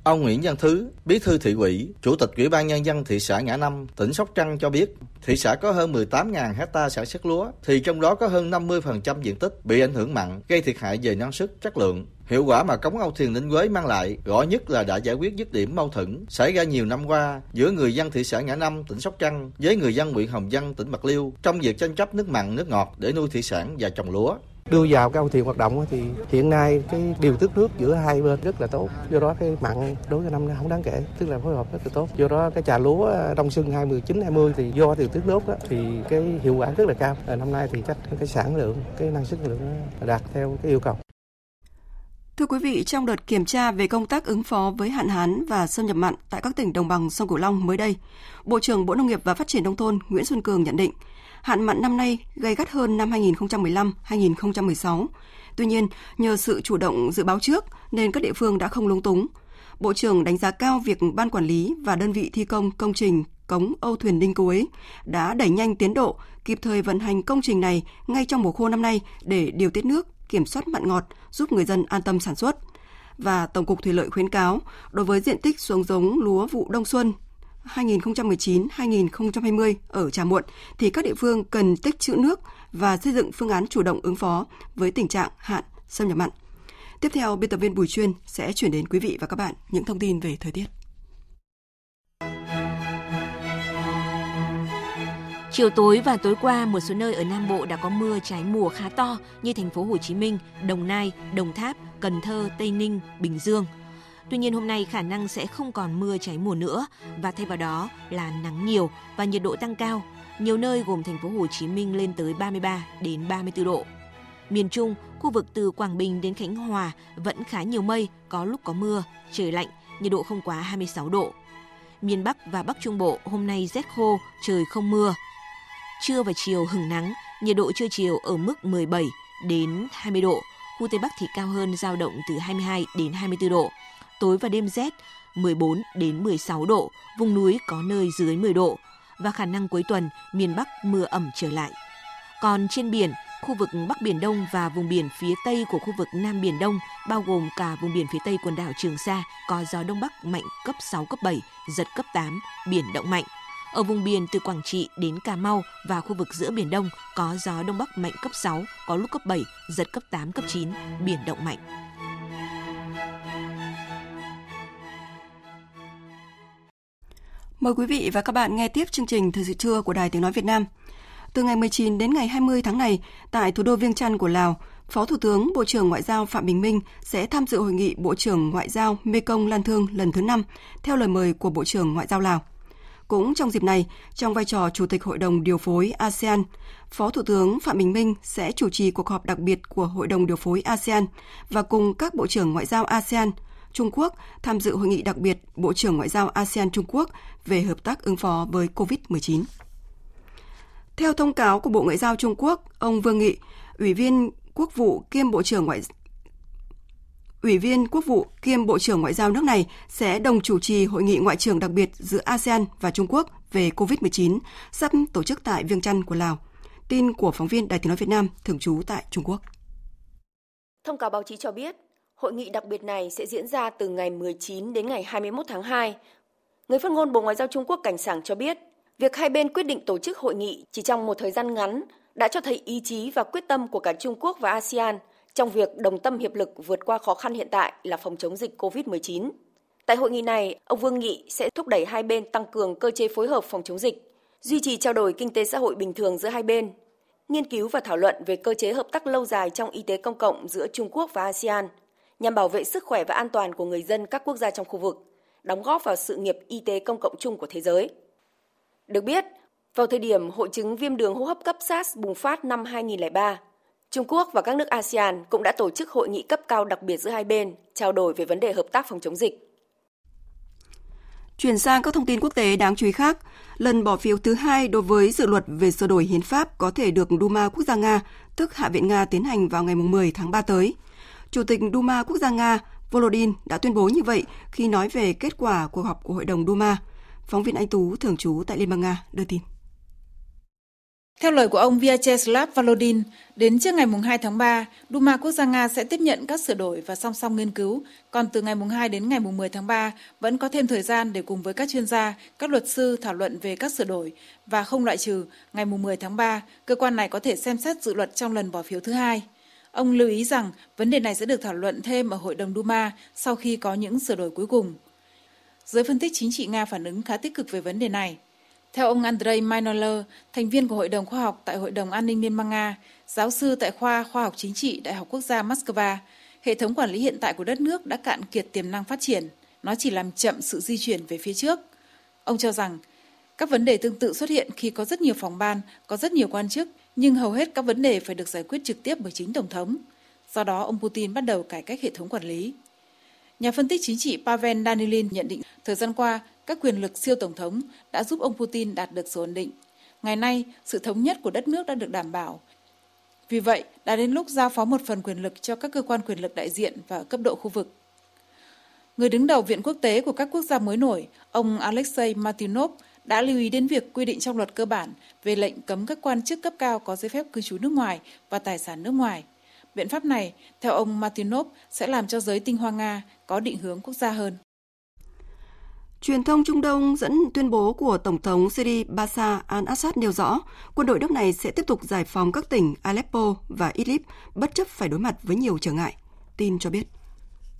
Ông Nguyễn Văn Thứ, Bí thư thị ủy, Chủ tịch Ủy ban nhân dân thị xã Ngã Năm, tỉnh Sóc Trăng cho biết, thị xã có hơn 18.000 hecta sản xuất lúa, thì trong đó có hơn 50% diện tích bị ảnh hưởng mặn, gây thiệt hại về năng suất, chất lượng. Hiệu quả mà cống Âu Thuyền Ninh Quế mang lại rõ nhất là đã giải quyết dứt điểm mâu thuẫn xảy ra nhiều năm qua giữa người dân thị xã Ngã Năm, tỉnh Sóc Trăng với người dân huyện Hồng Dân, tỉnh Bạc Liêu trong việc tranh chấp nước mặn, nước ngọt để nuôi thủy sản và trồng lúa đưa vào cái âu thuyền hoạt động thì hiện nay cái điều tiết nước giữa hai bên rất là tốt. Do đó cái mặn đối với năm nay không đáng kể tức là phối hợp rất là tốt. Do đó cái trà lúa à, đông xuân 2019 20 thì do điều tiết nước đó, thì cái hiệu quả rất là cao. Năm nay thì chắc cái sản lượng cái năng suất lượng đạt theo cái yêu cầu. Thưa quý vị, trong đợt kiểm tra về công tác ứng phó với hạn hán và xâm nhập mặn tại các tỉnh đồng bằng sông Cửu Long mới đây, Bộ trưởng Bộ Nông nghiệp và Phát triển nông thôn Nguyễn Xuân Cường nhận định, hạn mặn năm nay gây gắt hơn năm 2015-2016. Tuy nhiên, nhờ sự chủ động dự báo trước nên các địa phương đã không lúng túng. Bộ trưởng đánh giá cao việc ban quản lý và đơn vị thi công công trình cống Âu Thuyền Ninh Quế đã đẩy nhanh tiến độ, kịp thời vận hành công trình này ngay trong mùa khô năm nay để điều tiết nước, kiểm soát mặn ngọt, giúp người dân an tâm sản xuất. Và Tổng cục Thủy lợi khuyến cáo, đối với diện tích xuống giống lúa vụ đông xuân 2019-2020 ở Trà Muộn thì các địa phương cần tích trữ nước và xây dựng phương án chủ động ứng phó với tình trạng hạn xâm nhập mặn. Tiếp theo, biên tập viên Bùi Chuyên sẽ chuyển đến quý vị và các bạn những thông tin về thời tiết. Chiều tối và tối qua, một số nơi ở Nam Bộ đã có mưa trái mùa khá to như thành phố Hồ Chí Minh, Đồng Nai, Đồng Tháp, Cần Thơ, Tây Ninh, Bình Dương. Tuy nhiên hôm nay khả năng sẽ không còn mưa cháy mùa nữa và thay vào đó là nắng nhiều và nhiệt độ tăng cao. Nhiều nơi gồm thành phố Hồ Chí Minh lên tới 33 đến 34 độ. Miền Trung, khu vực từ Quảng Bình đến Khánh Hòa vẫn khá nhiều mây, có lúc có mưa, trời lạnh, nhiệt độ không quá 26 độ. Miền Bắc và Bắc Trung Bộ hôm nay rét khô, trời không mưa. Trưa và chiều hừng nắng, nhiệt độ trưa chiều ở mức 17 đến 20 độ. Khu Tây Bắc thì cao hơn dao động từ 22 đến 24 độ tối và đêm rét 14 đến 16 độ, vùng núi có nơi dưới 10 độ và khả năng cuối tuần miền Bắc mưa ẩm trở lại. Còn trên biển, khu vực Bắc Biển Đông và vùng biển phía Tây của khu vực Nam Biển Đông, bao gồm cả vùng biển phía Tây quần đảo Trường Sa, có gió Đông Bắc mạnh cấp 6, cấp 7, giật cấp 8, biển động mạnh. Ở vùng biển từ Quảng Trị đến Cà Mau và khu vực giữa Biển Đông có gió Đông Bắc mạnh cấp 6, có lúc cấp 7, giật cấp 8, cấp 9, biển động mạnh. Mời quý vị và các bạn nghe tiếp chương trình Thời sự trưa của Đài Tiếng Nói Việt Nam. Từ ngày 19 đến ngày 20 tháng này, tại thủ đô Viêng Chăn của Lào, Phó Thủ tướng Bộ trưởng Ngoại giao Phạm Bình Minh sẽ tham dự hội nghị Bộ trưởng Ngoại giao Mekong Lan Thương lần thứ 5 theo lời mời của Bộ trưởng Ngoại giao Lào. Cũng trong dịp này, trong vai trò Chủ tịch Hội đồng Điều phối ASEAN, Phó Thủ tướng Phạm Bình Minh sẽ chủ trì cuộc họp đặc biệt của Hội đồng Điều phối ASEAN và cùng các Bộ trưởng Ngoại giao ASEAN Trung Quốc tham dự hội nghị đặc biệt Bộ trưởng Ngoại giao ASEAN Trung Quốc về hợp tác ứng phó với COVID-19. Theo thông cáo của Bộ Ngoại giao Trung Quốc, ông Vương Nghị, Ủy viên Quốc vụ kiêm Bộ trưởng Ngoại Ủy viên Quốc vụ kiêm Bộ trưởng Ngoại giao nước này sẽ đồng chủ trì hội nghị ngoại trưởng đặc biệt giữa ASEAN và Trung Quốc về COVID-19 sắp tổ chức tại Viêng Chăn của Lào. Tin của phóng viên Đài tiếng nói Việt Nam thường trú tại Trung Quốc. Thông cáo báo chí cho biết, hội nghị đặc biệt này sẽ diễn ra từ ngày 19 đến ngày 21 tháng 2. Người phát ngôn Bộ Ngoại giao Trung Quốc Cảnh Sảng cho biết, việc hai bên quyết định tổ chức hội nghị chỉ trong một thời gian ngắn đã cho thấy ý chí và quyết tâm của cả Trung Quốc và ASEAN trong việc đồng tâm hiệp lực vượt qua khó khăn hiện tại là phòng chống dịch COVID-19. Tại hội nghị này, ông Vương Nghị sẽ thúc đẩy hai bên tăng cường cơ chế phối hợp phòng chống dịch, duy trì trao đổi kinh tế xã hội bình thường giữa hai bên, nghiên cứu và thảo luận về cơ chế hợp tác lâu dài trong y tế công cộng giữa Trung Quốc và ASEAN nhằm bảo vệ sức khỏe và an toàn của người dân các quốc gia trong khu vực, đóng góp vào sự nghiệp y tế công cộng chung của thế giới. Được biết, vào thời điểm hội chứng viêm đường hô hấp cấp SARS bùng phát năm 2003, Trung Quốc và các nước ASEAN cũng đã tổ chức hội nghị cấp cao đặc biệt giữa hai bên, trao đổi về vấn đề hợp tác phòng chống dịch. Chuyển sang các thông tin quốc tế đáng chú ý khác, lần bỏ phiếu thứ hai đối với dự luật về sửa đổi hiến pháp có thể được Duma Quốc gia Nga, tức Hạ viện Nga tiến hành vào ngày 10 tháng 3 tới. Chủ tịch Duma Quốc gia Nga Volodin đã tuyên bố như vậy khi nói về kết quả cuộc họp của Hội đồng Duma. Phóng viên Anh Tú thường trú tại Liên bang Nga đưa tin. Theo lời của ông Vyacheslav Volodin, đến trước ngày 2 tháng 3, Duma Quốc gia Nga sẽ tiếp nhận các sửa đổi và song song nghiên cứu. Còn từ ngày 2 đến ngày 10 tháng 3, vẫn có thêm thời gian để cùng với các chuyên gia, các luật sư thảo luận về các sửa đổi. Và không loại trừ, ngày 10 tháng 3, cơ quan này có thể xem xét dự luật trong lần bỏ phiếu thứ hai. Ông lưu ý rằng vấn đề này sẽ được thảo luận thêm ở Hội đồng Duma sau khi có những sửa đổi cuối cùng. Giới phân tích chính trị Nga phản ứng khá tích cực về vấn đề này. Theo ông Andrei Minoler, thành viên của Hội đồng Khoa học tại Hội đồng An ninh Liên bang Nga, giáo sư tại khoa Khoa học Chính trị Đại học Quốc gia Moscow, hệ thống quản lý hiện tại của đất nước đã cạn kiệt tiềm năng phát triển, nó chỉ làm chậm sự di chuyển về phía trước. Ông cho rằng, các vấn đề tương tự xuất hiện khi có rất nhiều phòng ban, có rất nhiều quan chức, nhưng hầu hết các vấn đề phải được giải quyết trực tiếp bởi chính Tổng thống. Do đó, ông Putin bắt đầu cải cách hệ thống quản lý. Nhà phân tích chính trị Pavel Danilin nhận định thời gian qua, các quyền lực siêu tổng thống đã giúp ông Putin đạt được sự ổn định. Ngày nay, sự thống nhất của đất nước đã được đảm bảo. Vì vậy, đã đến lúc giao phó một phần quyền lực cho các cơ quan quyền lực đại diện và cấp độ khu vực. Người đứng đầu Viện Quốc tế của các quốc gia mới nổi, ông Alexei Martinov, đã lưu ý đến việc quy định trong luật cơ bản về lệnh cấm các quan chức cấp cao có giấy phép cư trú nước ngoài và tài sản nước ngoài. Biện pháp này, theo ông Martinov, sẽ làm cho giới tinh hoa Nga có định hướng quốc gia hơn. Truyền thông Trung Đông dẫn tuyên bố của Tổng thống Syria Bashar al-Assad nêu rõ quân đội nước này sẽ tiếp tục giải phóng các tỉnh Aleppo và Idlib bất chấp phải đối mặt với nhiều trở ngại. Tin cho biết.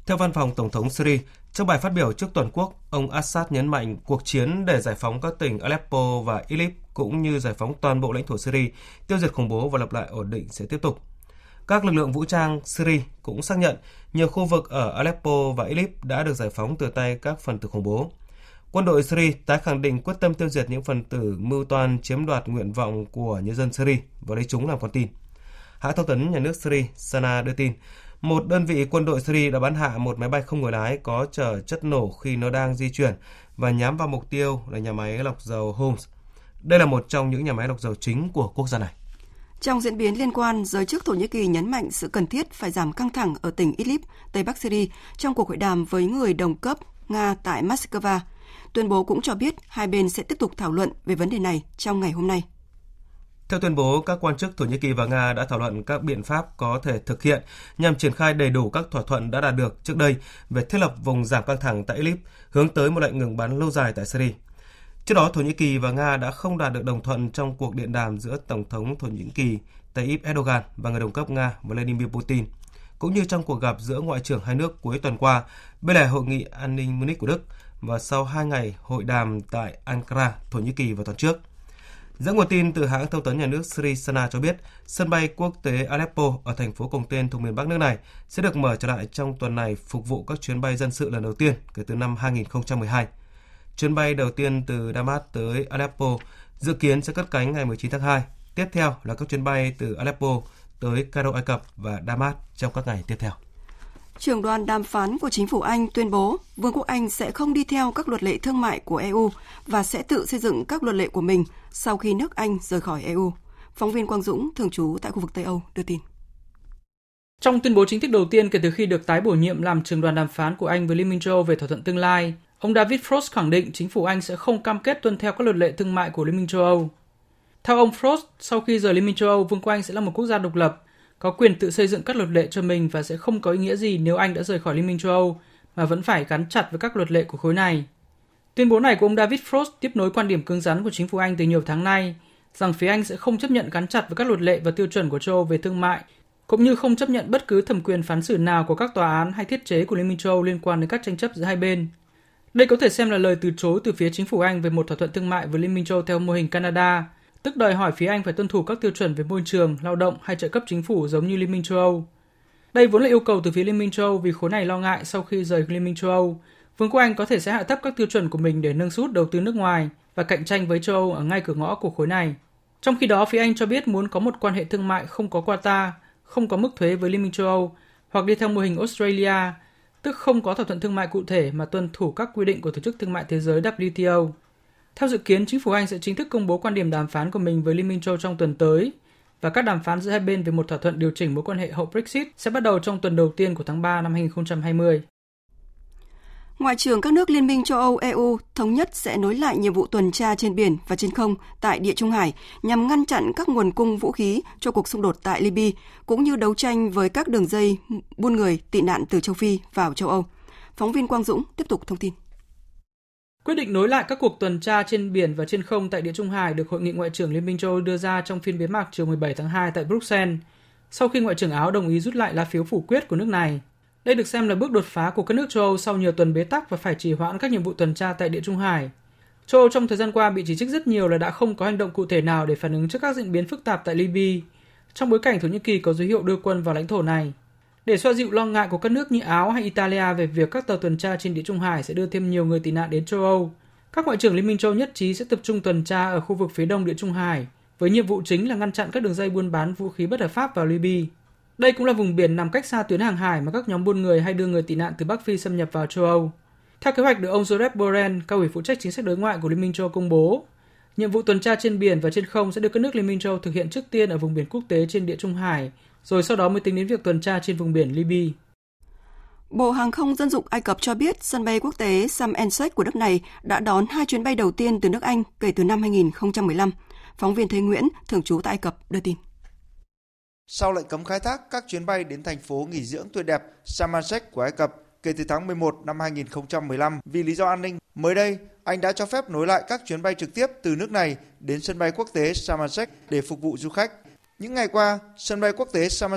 Theo văn phòng Tổng thống Syria, trong bài phát biểu trước toàn quốc, ông Assad nhấn mạnh cuộc chiến để giải phóng các tỉnh Aleppo và Idlib cũng như giải phóng toàn bộ lãnh thổ Syria, tiêu diệt khủng bố và lập lại ổn định sẽ tiếp tục. Các lực lượng vũ trang Syria cũng xác nhận nhiều khu vực ở Aleppo và Idlib đã được giải phóng từ tay các phần tử khủng bố. Quân đội Syria tái khẳng định quyết tâm tiêu diệt những phần tử mưu toan chiếm đoạt nguyện vọng của nhân dân Syria và lấy chúng làm con tin. Hãng thông tấn nhà nước Syria Sana đưa tin, một đơn vị quân đội Syria đã bắn hạ một máy bay không người lái có chở chất nổ khi nó đang di chuyển và nhắm vào mục tiêu là nhà máy lọc dầu Homs. Đây là một trong những nhà máy lọc dầu chính của quốc gia này. Trong diễn biến liên quan, giới chức Thổ Nhĩ Kỳ nhấn mạnh sự cần thiết phải giảm căng thẳng ở tỉnh Idlib, Tây Bắc Syria trong cuộc hội đàm với người đồng cấp Nga tại Moscow – Tuyên bố cũng cho biết hai bên sẽ tiếp tục thảo luận về vấn đề này trong ngày hôm nay. Theo tuyên bố, các quan chức Thổ Nhĩ Kỳ và Nga đã thảo luận các biện pháp có thể thực hiện nhằm triển khai đầy đủ các thỏa thuận đã đạt được trước đây về thiết lập vùng giảm căng thẳng tại Idlib, hướng tới một lệnh ngừng bắn lâu dài tại Syria. Trước đó, Thổ Nhĩ Kỳ và Nga đã không đạt được đồng thuận trong cuộc điện đàm giữa Tổng thống Thổ Nhĩ Kỳ Tayyip Erdogan và người đồng cấp Nga Vladimir Putin, cũng như trong cuộc gặp giữa ngoại trưởng hai nước cuối tuần qua bên lề hội nghị an ninh Munich của Đức và sau hai ngày hội đàm tại Ankara, Thổ Nhĩ Kỳ vào tuần trước. Dẫn nguồn tin từ hãng thông tấn nhà nước Sri Sana cho biết, sân bay quốc tế Aleppo ở thành phố cùng tên thuộc miền Bắc nước này sẽ được mở trở lại trong tuần này phục vụ các chuyến bay dân sự lần đầu tiên kể từ năm 2012. Chuyến bay đầu tiên từ Damas tới Aleppo dự kiến sẽ cất cánh ngày 19 tháng 2. Tiếp theo là các chuyến bay từ Aleppo tới Cairo, Ai Cập và Damas trong các ngày tiếp theo. Trưởng đoàn đàm phán của chính phủ Anh tuyên bố Vương quốc Anh sẽ không đi theo các luật lệ thương mại của EU và sẽ tự xây dựng các luật lệ của mình sau khi nước Anh rời khỏi EU. Phóng viên Quang Dũng, thường trú tại khu vực Tây Âu, đưa tin. Trong tuyên bố chính thức đầu tiên kể từ khi được tái bổ nhiệm làm trưởng đoàn đàm phán của Anh với Liên minh châu Âu về thỏa thuận tương lai, ông David Frost khẳng định chính phủ Anh sẽ không cam kết tuân theo các luật lệ thương mại của Liên minh châu Âu. Theo ông Frost, sau khi rời Liên minh châu Âu, Vương quốc Anh sẽ là một quốc gia độc lập, có quyền tự xây dựng các luật lệ cho mình và sẽ không có ý nghĩa gì nếu Anh đã rời khỏi Liên minh châu Âu mà vẫn phải gắn chặt với các luật lệ của khối này. Tuyên bố này của ông David Frost tiếp nối quan điểm cứng rắn của chính phủ Anh từ nhiều tháng nay rằng phía Anh sẽ không chấp nhận gắn chặt với các luật lệ và tiêu chuẩn của châu Âu về thương mại, cũng như không chấp nhận bất cứ thẩm quyền phán xử nào của các tòa án hay thiết chế của Liên minh châu Âu liên quan đến các tranh chấp giữa hai bên. Đây có thể xem là lời từ chối từ phía chính phủ Anh về một thỏa thuận thương mại với Liên minh châu theo mô hình Canada, tức đòi hỏi phía Anh phải tuân thủ các tiêu chuẩn về môi trường, lao động hay trợ cấp chính phủ giống như Liên minh châu Âu. Đây vốn là yêu cầu từ phía Liên minh châu Âu vì khối này lo ngại sau khi rời Liên minh châu Âu, Vương quốc Anh có thể sẽ hạ thấp các tiêu chuẩn của mình để nâng sút đầu tư nước ngoài và cạnh tranh với châu Âu ở ngay cửa ngõ của khối này. Trong khi đó, phía Anh cho biết muốn có một quan hệ thương mại không có quota, không có mức thuế với Liên minh châu Âu hoặc đi theo mô hình Australia, tức không có thỏa thuận thương mại cụ thể mà tuân thủ các quy định của Tổ chức Thương mại Thế giới WTO. Theo dự kiến, chính phủ Anh sẽ chính thức công bố quan điểm đàm phán của mình với Liên minh châu trong tuần tới và các đàm phán giữa hai bên về một thỏa thuận điều chỉnh mối quan hệ hậu Brexit sẽ bắt đầu trong tuần đầu tiên của tháng 3 năm 2020. Ngoại trưởng các nước Liên minh châu Âu EU thống nhất sẽ nối lại nhiệm vụ tuần tra trên biển và trên không tại Địa Trung Hải nhằm ngăn chặn các nguồn cung vũ khí cho cuộc xung đột tại Libya, cũng như đấu tranh với các đường dây buôn người tị nạn từ châu Phi vào châu Âu. Phóng viên Quang Dũng tiếp tục thông tin. Quyết định nối lại các cuộc tuần tra trên biển và trên không tại Địa Trung Hải được Hội nghị Ngoại trưởng Liên minh châu Âu đưa ra trong phiên bế mạc chiều 17 tháng 2 tại Bruxelles, sau khi Ngoại trưởng Áo đồng ý rút lại lá phiếu phủ quyết của nước này. Đây được xem là bước đột phá của các nước châu Âu sau nhiều tuần bế tắc và phải trì hoãn các nhiệm vụ tuần tra tại Địa Trung Hải. Châu Âu trong thời gian qua bị chỉ trích rất nhiều là đã không có hành động cụ thể nào để phản ứng trước các diễn biến phức tạp tại Libya, trong bối cảnh Thổ Nhĩ Kỳ có dấu hiệu đưa quân vào lãnh thổ này. Để xoa dịu lo ngại của các nước như Áo hay Italia về việc các tàu tuần tra trên Địa Trung Hải sẽ đưa thêm nhiều người tị nạn đến châu Âu, các ngoại trưởng Liên minh châu nhất trí sẽ tập trung tuần tra ở khu vực phía đông Địa Trung Hải, với nhiệm vụ chính là ngăn chặn các đường dây buôn bán vũ khí bất hợp pháp vào Libya. Đây cũng là vùng biển nằm cách xa tuyến hàng hải mà các nhóm buôn người hay đưa người tị nạn từ Bắc Phi xâm nhập vào châu Âu. Theo kế hoạch được ông Joseph Borrell, cao ủy phụ trách chính sách đối ngoại của Liên minh châu công bố, nhiệm vụ tuần tra trên biển và trên không sẽ được các nước Liên minh châu thực hiện trước tiên ở vùng biển quốc tế trên Địa Trung Hải, rồi sau đó mới tính đến việc tuần tra trên vùng biển Libya. Bộ Hàng không Dân dụng Ai Cập cho biết sân bay quốc tế Sam Ensek của nước này đã đón hai chuyến bay đầu tiên từ nước Anh kể từ năm 2015. Phóng viên Thế Nguyễn, thường trú tại Ai Cập, đưa tin. Sau lệnh cấm khai thác các chuyến bay đến thành phố nghỉ dưỡng tuyệt đẹp Sharm của Ai Cập kể từ tháng 11 năm 2015 vì lý do an ninh, mới đây anh đã cho phép nối lại các chuyến bay trực tiếp từ nước này đến sân bay quốc tế Sharm để phục vụ du khách. Những ngày qua, sân bay quốc tế Sharm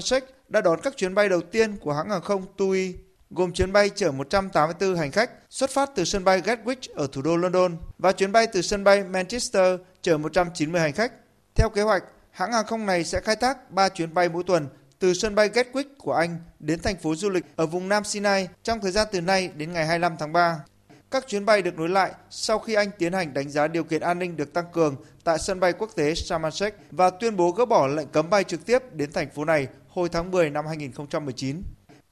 đã đón các chuyến bay đầu tiên của hãng hàng không TUI gồm chuyến bay chở 184 hành khách xuất phát từ sân bay Gatwick ở thủ đô London và chuyến bay từ sân bay Manchester chở 190 hành khách. Theo kế hoạch, hãng hàng không này sẽ khai thác 3 chuyến bay mỗi tuần từ sân bay Gatwick của Anh đến thành phố du lịch ở vùng Nam Sinai trong thời gian từ nay đến ngày 25 tháng 3. Các chuyến bay được nối lại sau khi Anh tiến hành đánh giá điều kiện an ninh được tăng cường tại sân bay quốc tế Sharm el và tuyên bố gỡ bỏ lệnh cấm bay trực tiếp đến thành phố này hồi tháng 10 năm 2019.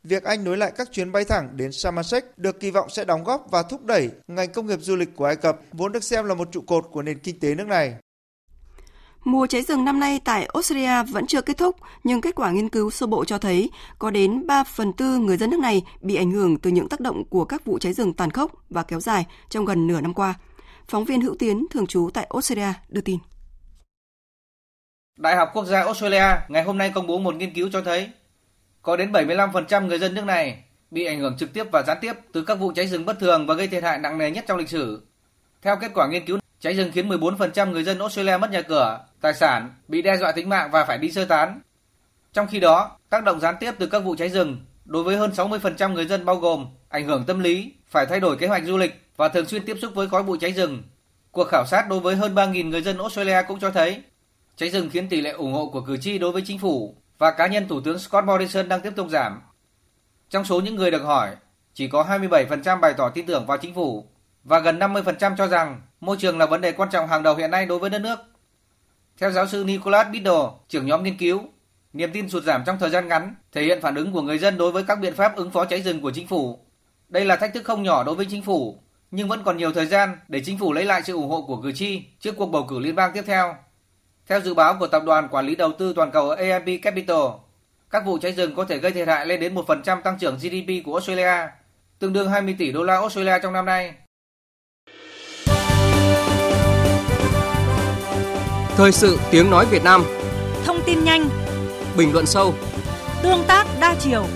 Việc Anh nối lại các chuyến bay thẳng đến Sharm el được kỳ vọng sẽ đóng góp và thúc đẩy ngành công nghiệp du lịch của Ai Cập, vốn được xem là một trụ cột của nền kinh tế nước này. Mùa cháy rừng năm nay tại Australia vẫn chưa kết thúc, nhưng kết quả nghiên cứu sơ bộ cho thấy có đến 3 phần tư người dân nước này bị ảnh hưởng từ những tác động của các vụ cháy rừng tàn khốc và kéo dài trong gần nửa năm qua. Phóng viên Hữu Tiến, thường trú tại Australia, đưa tin. Đại học Quốc gia Australia ngày hôm nay công bố một nghiên cứu cho thấy có đến 75% người dân nước này bị ảnh hưởng trực tiếp và gián tiếp từ các vụ cháy rừng bất thường và gây thiệt hại nặng nề nhất trong lịch sử. Theo kết quả nghiên cứu, cháy rừng khiến 14% người dân Australia mất nhà cửa, tài sản, bị đe dọa tính mạng và phải đi sơ tán. Trong khi đó, tác động gián tiếp từ các vụ cháy rừng đối với hơn 60% người dân bao gồm ảnh hưởng tâm lý, phải thay đổi kế hoạch du lịch và thường xuyên tiếp xúc với khói bụi cháy rừng. Cuộc khảo sát đối với hơn 3.000 người dân Australia cũng cho thấy cháy rừng khiến tỷ lệ ủng hộ của cử tri đối với chính phủ và cá nhân Thủ tướng Scott Morrison đang tiếp tục giảm. Trong số những người được hỏi, chỉ có 27% bày tỏ tin tưởng vào chính phủ và gần 50% cho rằng môi trường là vấn đề quan trọng hàng đầu hiện nay đối với đất nước. Theo giáo sư Nicholas Biddle, trưởng nhóm nghiên cứu, Niềm tin sụt giảm trong thời gian ngắn thể hiện phản ứng của người dân đối với các biện pháp ứng phó cháy rừng của chính phủ. Đây là thách thức không nhỏ đối với chính phủ, nhưng vẫn còn nhiều thời gian để chính phủ lấy lại sự ủng hộ của cử tri trước cuộc bầu cử liên bang tiếp theo. Theo dự báo của tập đoàn quản lý đầu tư toàn cầu AMP Capital, các vụ cháy rừng có thể gây thiệt hại lên đến 1% tăng trưởng GDP của Australia, tương đương 20 tỷ đô la Australia trong năm nay. Thời sự tiếng nói Việt Nam. Thông tin nhanh. Bình luận sâu. Tương tác đa chiều.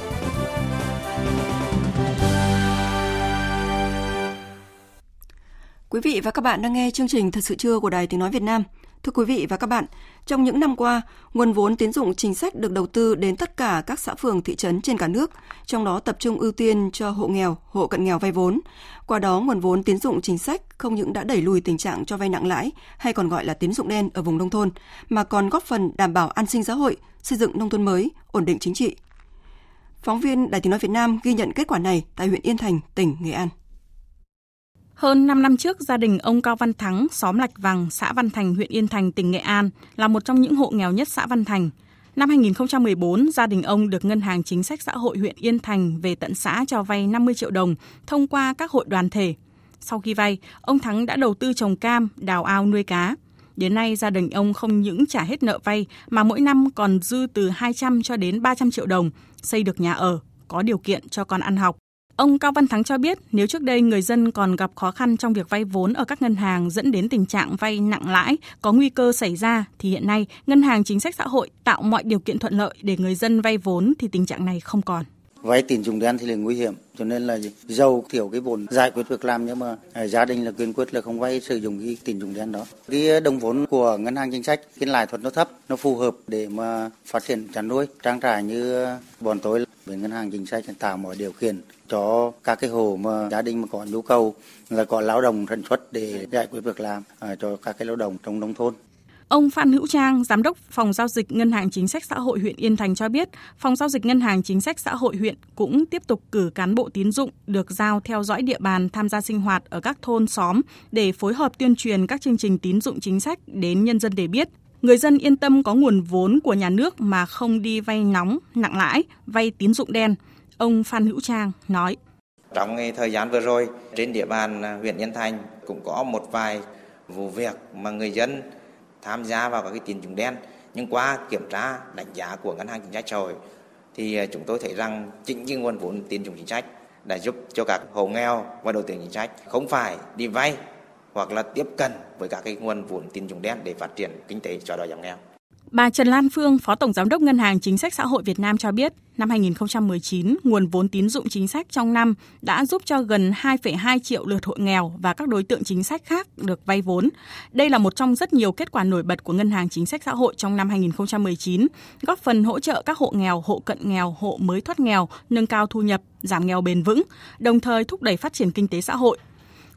Quý vị và các bạn đang nghe chương trình Thật sự trưa của Đài Tiếng Nói Việt Nam. Thưa quý vị và các bạn, trong những năm qua, nguồn vốn tín dụng chính sách được đầu tư đến tất cả các xã phường thị trấn trên cả nước, trong đó tập trung ưu tiên cho hộ nghèo, hộ cận nghèo vay vốn. Qua đó, nguồn vốn tín dụng chính sách không những đã đẩy lùi tình trạng cho vay nặng lãi hay còn gọi là tín dụng đen ở vùng nông thôn, mà còn góp phần đảm bảo an sinh xã hội, xây dựng nông thôn mới, ổn định chính trị. Phóng viên Đài Tiếng nói Việt Nam ghi nhận kết quả này tại huyện Yên Thành, tỉnh Nghệ An. Hơn 5 năm trước, gia đình ông Cao Văn Thắng, xóm Lạch Vàng, xã Văn Thành, huyện Yên Thành, tỉnh Nghệ An là một trong những hộ nghèo nhất xã Văn Thành. Năm 2014, gia đình ông được Ngân hàng Chính sách Xã hội huyện Yên Thành về tận xã cho vay 50 triệu đồng thông qua các hội đoàn thể. Sau khi vay, ông Thắng đã đầu tư trồng cam, đào ao nuôi cá. Đến nay, gia đình ông không những trả hết nợ vay mà mỗi năm còn dư từ 200 cho đến 300 triệu đồng, xây được nhà ở, có điều kiện cho con ăn học. Ông Cao Văn Thắng cho biết nếu trước đây người dân còn gặp khó khăn trong việc vay vốn ở các ngân hàng dẫn đến tình trạng vay nặng lãi có nguy cơ xảy ra thì hiện nay ngân hàng chính sách xã hội tạo mọi điều kiện thuận lợi để người dân vay vốn thì tình trạng này không còn. Vay tín dụng đen thì là nguy hiểm cho nên là giàu thiểu cái vốn giải quyết việc làm nhưng mà à, gia đình là kiên quyết là không vay sử dụng cái tín dụng đen đó. Cái đồng vốn của ngân hàng chính sách cái lãi suất nó thấp, nó phù hợp để mà phát triển chăn nuôi trang trải như à, bọn tôi bên ngân hàng chính sách tạo mọi điều kiện cho các cái hộ mà gia đình mà có nhu cầu là có lao động sản xuất để giải quyết việc làm à, cho các cái lao động trong nông thôn. Ông Phan Hữu Trang, Giám đốc Phòng Giao dịch Ngân hàng Chính sách Xã hội huyện Yên Thành cho biết, Phòng Giao dịch Ngân hàng Chính sách Xã hội huyện cũng tiếp tục cử cán bộ tín dụng được giao theo dõi địa bàn tham gia sinh hoạt ở các thôn xóm để phối hợp tuyên truyền các chương trình tín dụng chính sách đến nhân dân để biết. Người dân yên tâm có nguồn vốn của nhà nước mà không đi vay nóng, nặng lãi, vay tín dụng đen. Ông Phan Hữu Trang nói. Trong thời gian vừa rồi, trên địa bàn à, huyện Yên Thành cũng có một vài vụ việc mà người dân tham gia vào các cái tín dụng đen nhưng qua kiểm tra đánh giá của ngân hàng chính sách xã hội thì à, chúng tôi thấy rằng chính những nguồn vốn tín dụng chính sách đã giúp cho các hộ nghèo và đối tượng chính sách không phải đi vay hoặc là tiếp cận với các cái nguồn vốn tín dụng đen để phát triển kinh tế xóa đói giảm nghèo. Bà Trần Lan Phương, Phó Tổng Giám đốc Ngân hàng Chính sách Xã hội Việt Nam cho biết, năm 2019, nguồn vốn tín dụng chính sách trong năm đã giúp cho gần 2,2 triệu lượt hộ nghèo và các đối tượng chính sách khác được vay vốn. Đây là một trong rất nhiều kết quả nổi bật của Ngân hàng Chính sách Xã hội trong năm 2019, góp phần hỗ trợ các hộ nghèo, hộ cận nghèo, hộ mới thoát nghèo, nâng cao thu nhập, giảm nghèo bền vững, đồng thời thúc đẩy phát triển kinh tế xã hội,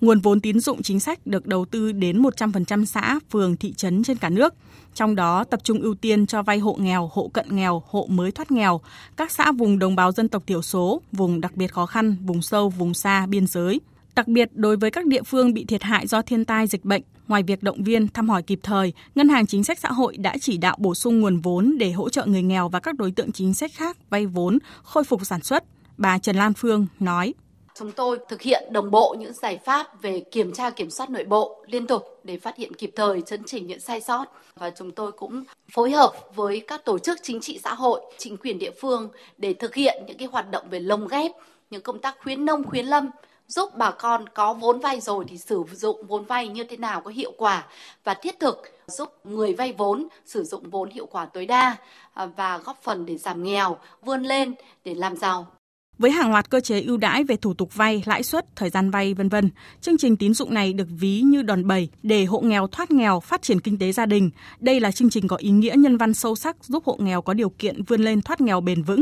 Nguồn vốn tín dụng chính sách được đầu tư đến 100% xã, phường, thị trấn trên cả nước. Trong đó tập trung ưu tiên cho vay hộ nghèo, hộ cận nghèo, hộ mới thoát nghèo, các xã vùng đồng bào dân tộc thiểu số, vùng đặc biệt khó khăn, vùng sâu, vùng xa, biên giới. Đặc biệt đối với các địa phương bị thiệt hại do thiên tai dịch bệnh, ngoài việc động viên thăm hỏi kịp thời, Ngân hàng Chính sách Xã hội đã chỉ đạo bổ sung nguồn vốn để hỗ trợ người nghèo và các đối tượng chính sách khác vay vốn, khôi phục sản xuất. Bà Trần Lan Phương nói. Chúng tôi thực hiện đồng bộ những giải pháp về kiểm tra kiểm soát nội bộ liên tục để phát hiện kịp thời chấn chỉnh những sai sót và chúng tôi cũng phối hợp với các tổ chức chính trị xã hội, chính quyền địa phương để thực hiện những cái hoạt động về lồng ghép những công tác khuyến nông khuyến lâm giúp bà con có vốn vay rồi thì sử dụng vốn vay như thế nào có hiệu quả và thiết thực giúp người vay vốn sử dụng vốn hiệu quả tối đa à, và góp phần để giảm nghèo, vươn lên để làm giàu. Với hàng loạt cơ chế ưu đãi về thủ tục vay, lãi suất, thời gian vay vân vân, chương trình tín dụng này được ví như đòn bẩy để hộ nghèo thoát nghèo, phát triển kinh tế gia đình. Đây là chương trình có ý nghĩa nhân văn sâu sắc giúp hộ nghèo có điều kiện vươn lên thoát nghèo bền vững.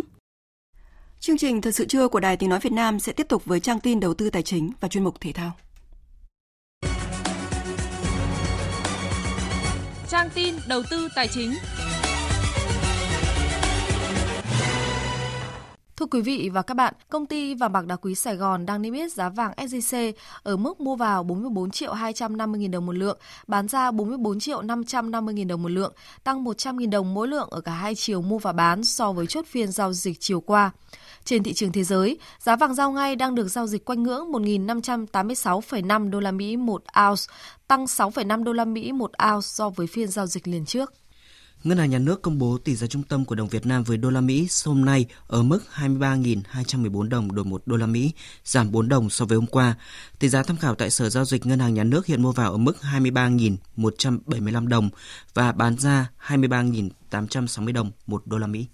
Chương trình Thật sự trưa của Đài Tiếng Nói Việt Nam sẽ tiếp tục với trang tin đầu tư tài chính và chuyên mục thể thao. Trang tin đầu tư tài chính quý vị và các bạn, công ty vàng bạc đá quý Sài Gòn đang niêm yết giá vàng SJC ở mức mua vào 44 triệu 250 000 đồng một lượng, bán ra 44 triệu 550 000 đồng một lượng, tăng 100 000 đồng mỗi lượng ở cả hai chiều mua và bán so với chốt phiên giao dịch chiều qua. Trên thị trường thế giới, giá vàng giao ngay đang được giao dịch quanh ngưỡng 1.586,5 đô la Mỹ một ounce, tăng 6,5 đô la Mỹ một ounce so với phiên giao dịch liền trước. Ngân hàng Nhà nước công bố tỷ giá trung tâm của đồng Việt Nam với đô la Mỹ hôm nay ở mức 23.214 đồng đổi 1 đô la Mỹ, giảm 4 đồng so với hôm qua. Tỷ giá tham khảo tại Sở Giao dịch Ngân hàng Nhà nước hiện mua vào ở mức 23.175 đồng và bán ra 23.860 đồng 1 đô la Mỹ.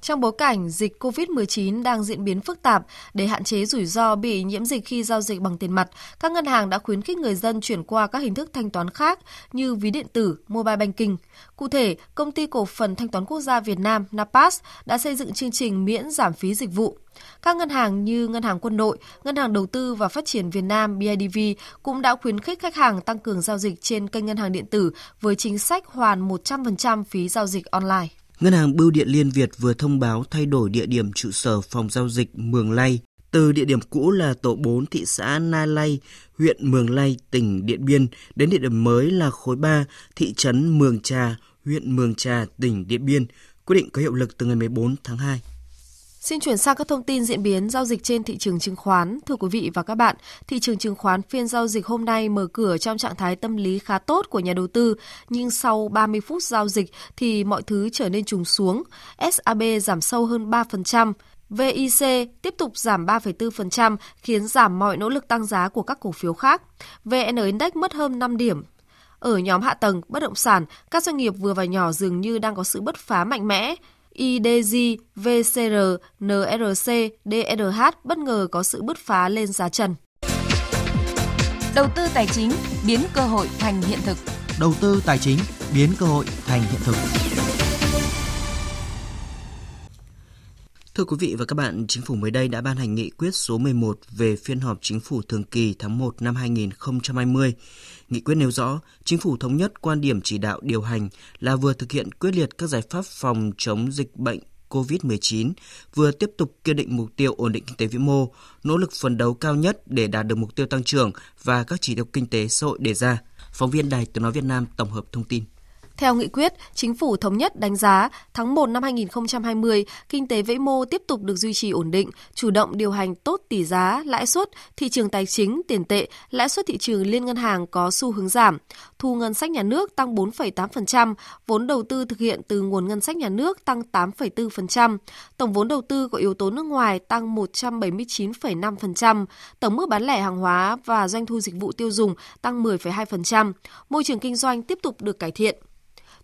Trong bối cảnh dịch COVID-19 đang diễn biến phức tạp, để hạn chế rủi ro bị nhiễm dịch khi giao dịch bằng tiền mặt, các ngân hàng đã khuyến khích người dân chuyển qua các hình thức thanh toán khác như ví điện tử, mobile banking. Cụ thể, công ty cổ phần thanh toán quốc gia Việt Nam Napas đã xây dựng chương trình miễn giảm phí dịch vụ. Các ngân hàng như Ngân hàng Quân đội, Ngân hàng Đầu tư và Phát triển Việt Nam BIDV cũng đã khuyến khích khách hàng tăng cường giao dịch trên kênh ngân hàng điện tử với chính sách hoàn 100% phí giao dịch online. Ngân hàng Bưu điện Liên Việt vừa thông báo thay đổi địa điểm trụ sở phòng giao dịch Mường Lay từ địa điểm cũ là tổ 4 thị xã Na Lay, huyện Mường Lay, tỉnh Điện Biên đến địa điểm mới là khối 3, thị trấn Mường Trà, huyện Mường Trà, tỉnh Điện Biên, quyết định có hiệu lực từ ngày 14 tháng 2. Xin chuyển sang các thông tin diễn biến giao dịch trên thị trường chứng khoán. Thưa quý vị và các bạn, thị trường chứng khoán phiên giao dịch hôm nay mở cửa trong trạng thái tâm lý khá tốt của nhà đầu tư, nhưng sau 30 phút giao dịch thì mọi thứ trở nên trùng xuống. SAB giảm sâu hơn 3%. VIC tiếp tục giảm 3,4% khiến giảm mọi nỗ lực tăng giá của các cổ phiếu khác. VN Index mất hơn 5 điểm, ở nhóm hạ tầng, bất động sản, các doanh nghiệp vừa và nhỏ dường như đang có sự bứt phá mạnh mẽ. IDG, VCR, NRC, DRH bất ngờ có sự bứt phá lên giá trần. Đầu tư tài chính biến cơ hội thành hiện thực. Đầu tư tài chính biến cơ hội thành hiện thực. Thưa quý vị và các bạn, Chính phủ mới đây đã ban hành nghị quyết số 11 về phiên họp Chính phủ thường kỳ tháng 1 năm 2020. Nghị quyết nêu rõ, Chính phủ thống nhất quan điểm chỉ đạo điều hành là vừa thực hiện quyết liệt các giải pháp phòng chống dịch bệnh COVID-19, vừa tiếp tục kiên định mục tiêu ổn định kinh tế vĩ mô, nỗ lực phấn đấu cao nhất để đạt được mục tiêu tăng trưởng và các chỉ tiêu kinh tế xã hội đề ra. Phóng viên Đài Tiếng Nói Việt Nam tổng hợp thông tin. Theo nghị quyết, chính phủ thống nhất đánh giá tháng 1 năm 2020, kinh tế vĩ mô tiếp tục được duy trì ổn định, chủ động điều hành tốt tỷ giá, lãi suất, thị trường tài chính, tiền tệ, lãi suất thị trường liên ngân hàng có xu hướng giảm. Thu ngân sách nhà nước tăng 4,8%, vốn đầu tư thực hiện từ nguồn ngân sách nhà nước tăng 8,4%, tổng vốn đầu tư có yếu tố nước ngoài tăng 179,5%, tổng mức bán lẻ hàng hóa và doanh thu dịch vụ tiêu dùng tăng 10,2%, môi trường kinh doanh tiếp tục được cải thiện.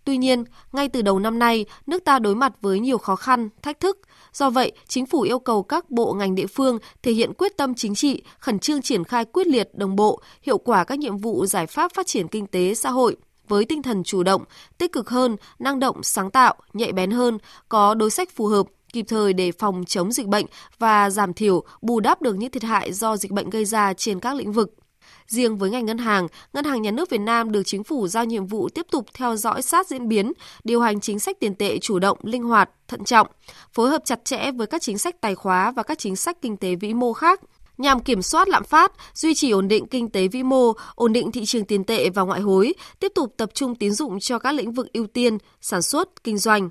Tuy nhiên, ngay từ đầu năm nay, nước ta đối mặt với nhiều khó khăn, thách thức. Do vậy, chính phủ yêu cầu các bộ ngành địa phương thể hiện quyết tâm chính trị, khẩn trương triển khai quyết liệt, đồng bộ, hiệu quả các nhiệm vụ giải pháp phát triển kinh tế xã hội với tinh thần chủ động, tích cực hơn, năng động, sáng tạo, nhạy bén hơn, có đối sách phù hợp, kịp thời để phòng chống dịch bệnh và giảm thiểu, bù đắp được những thiệt hại do dịch bệnh gây ra trên các lĩnh vực. Riêng với ngành ngân hàng, Ngân hàng Nhà nước Việt Nam được chính phủ giao nhiệm vụ tiếp tục theo dõi sát diễn biến, điều hành chính sách tiền tệ chủ động, linh hoạt, thận trọng, phối hợp chặt chẽ với các chính sách tài khóa và các chính sách kinh tế vĩ mô khác nhằm kiểm soát lạm phát, duy trì ổn định kinh tế vĩ mô, ổn định thị trường tiền tệ và ngoại hối, tiếp tục tập trung tín dụng cho các lĩnh vực ưu tiên, sản xuất, kinh doanh.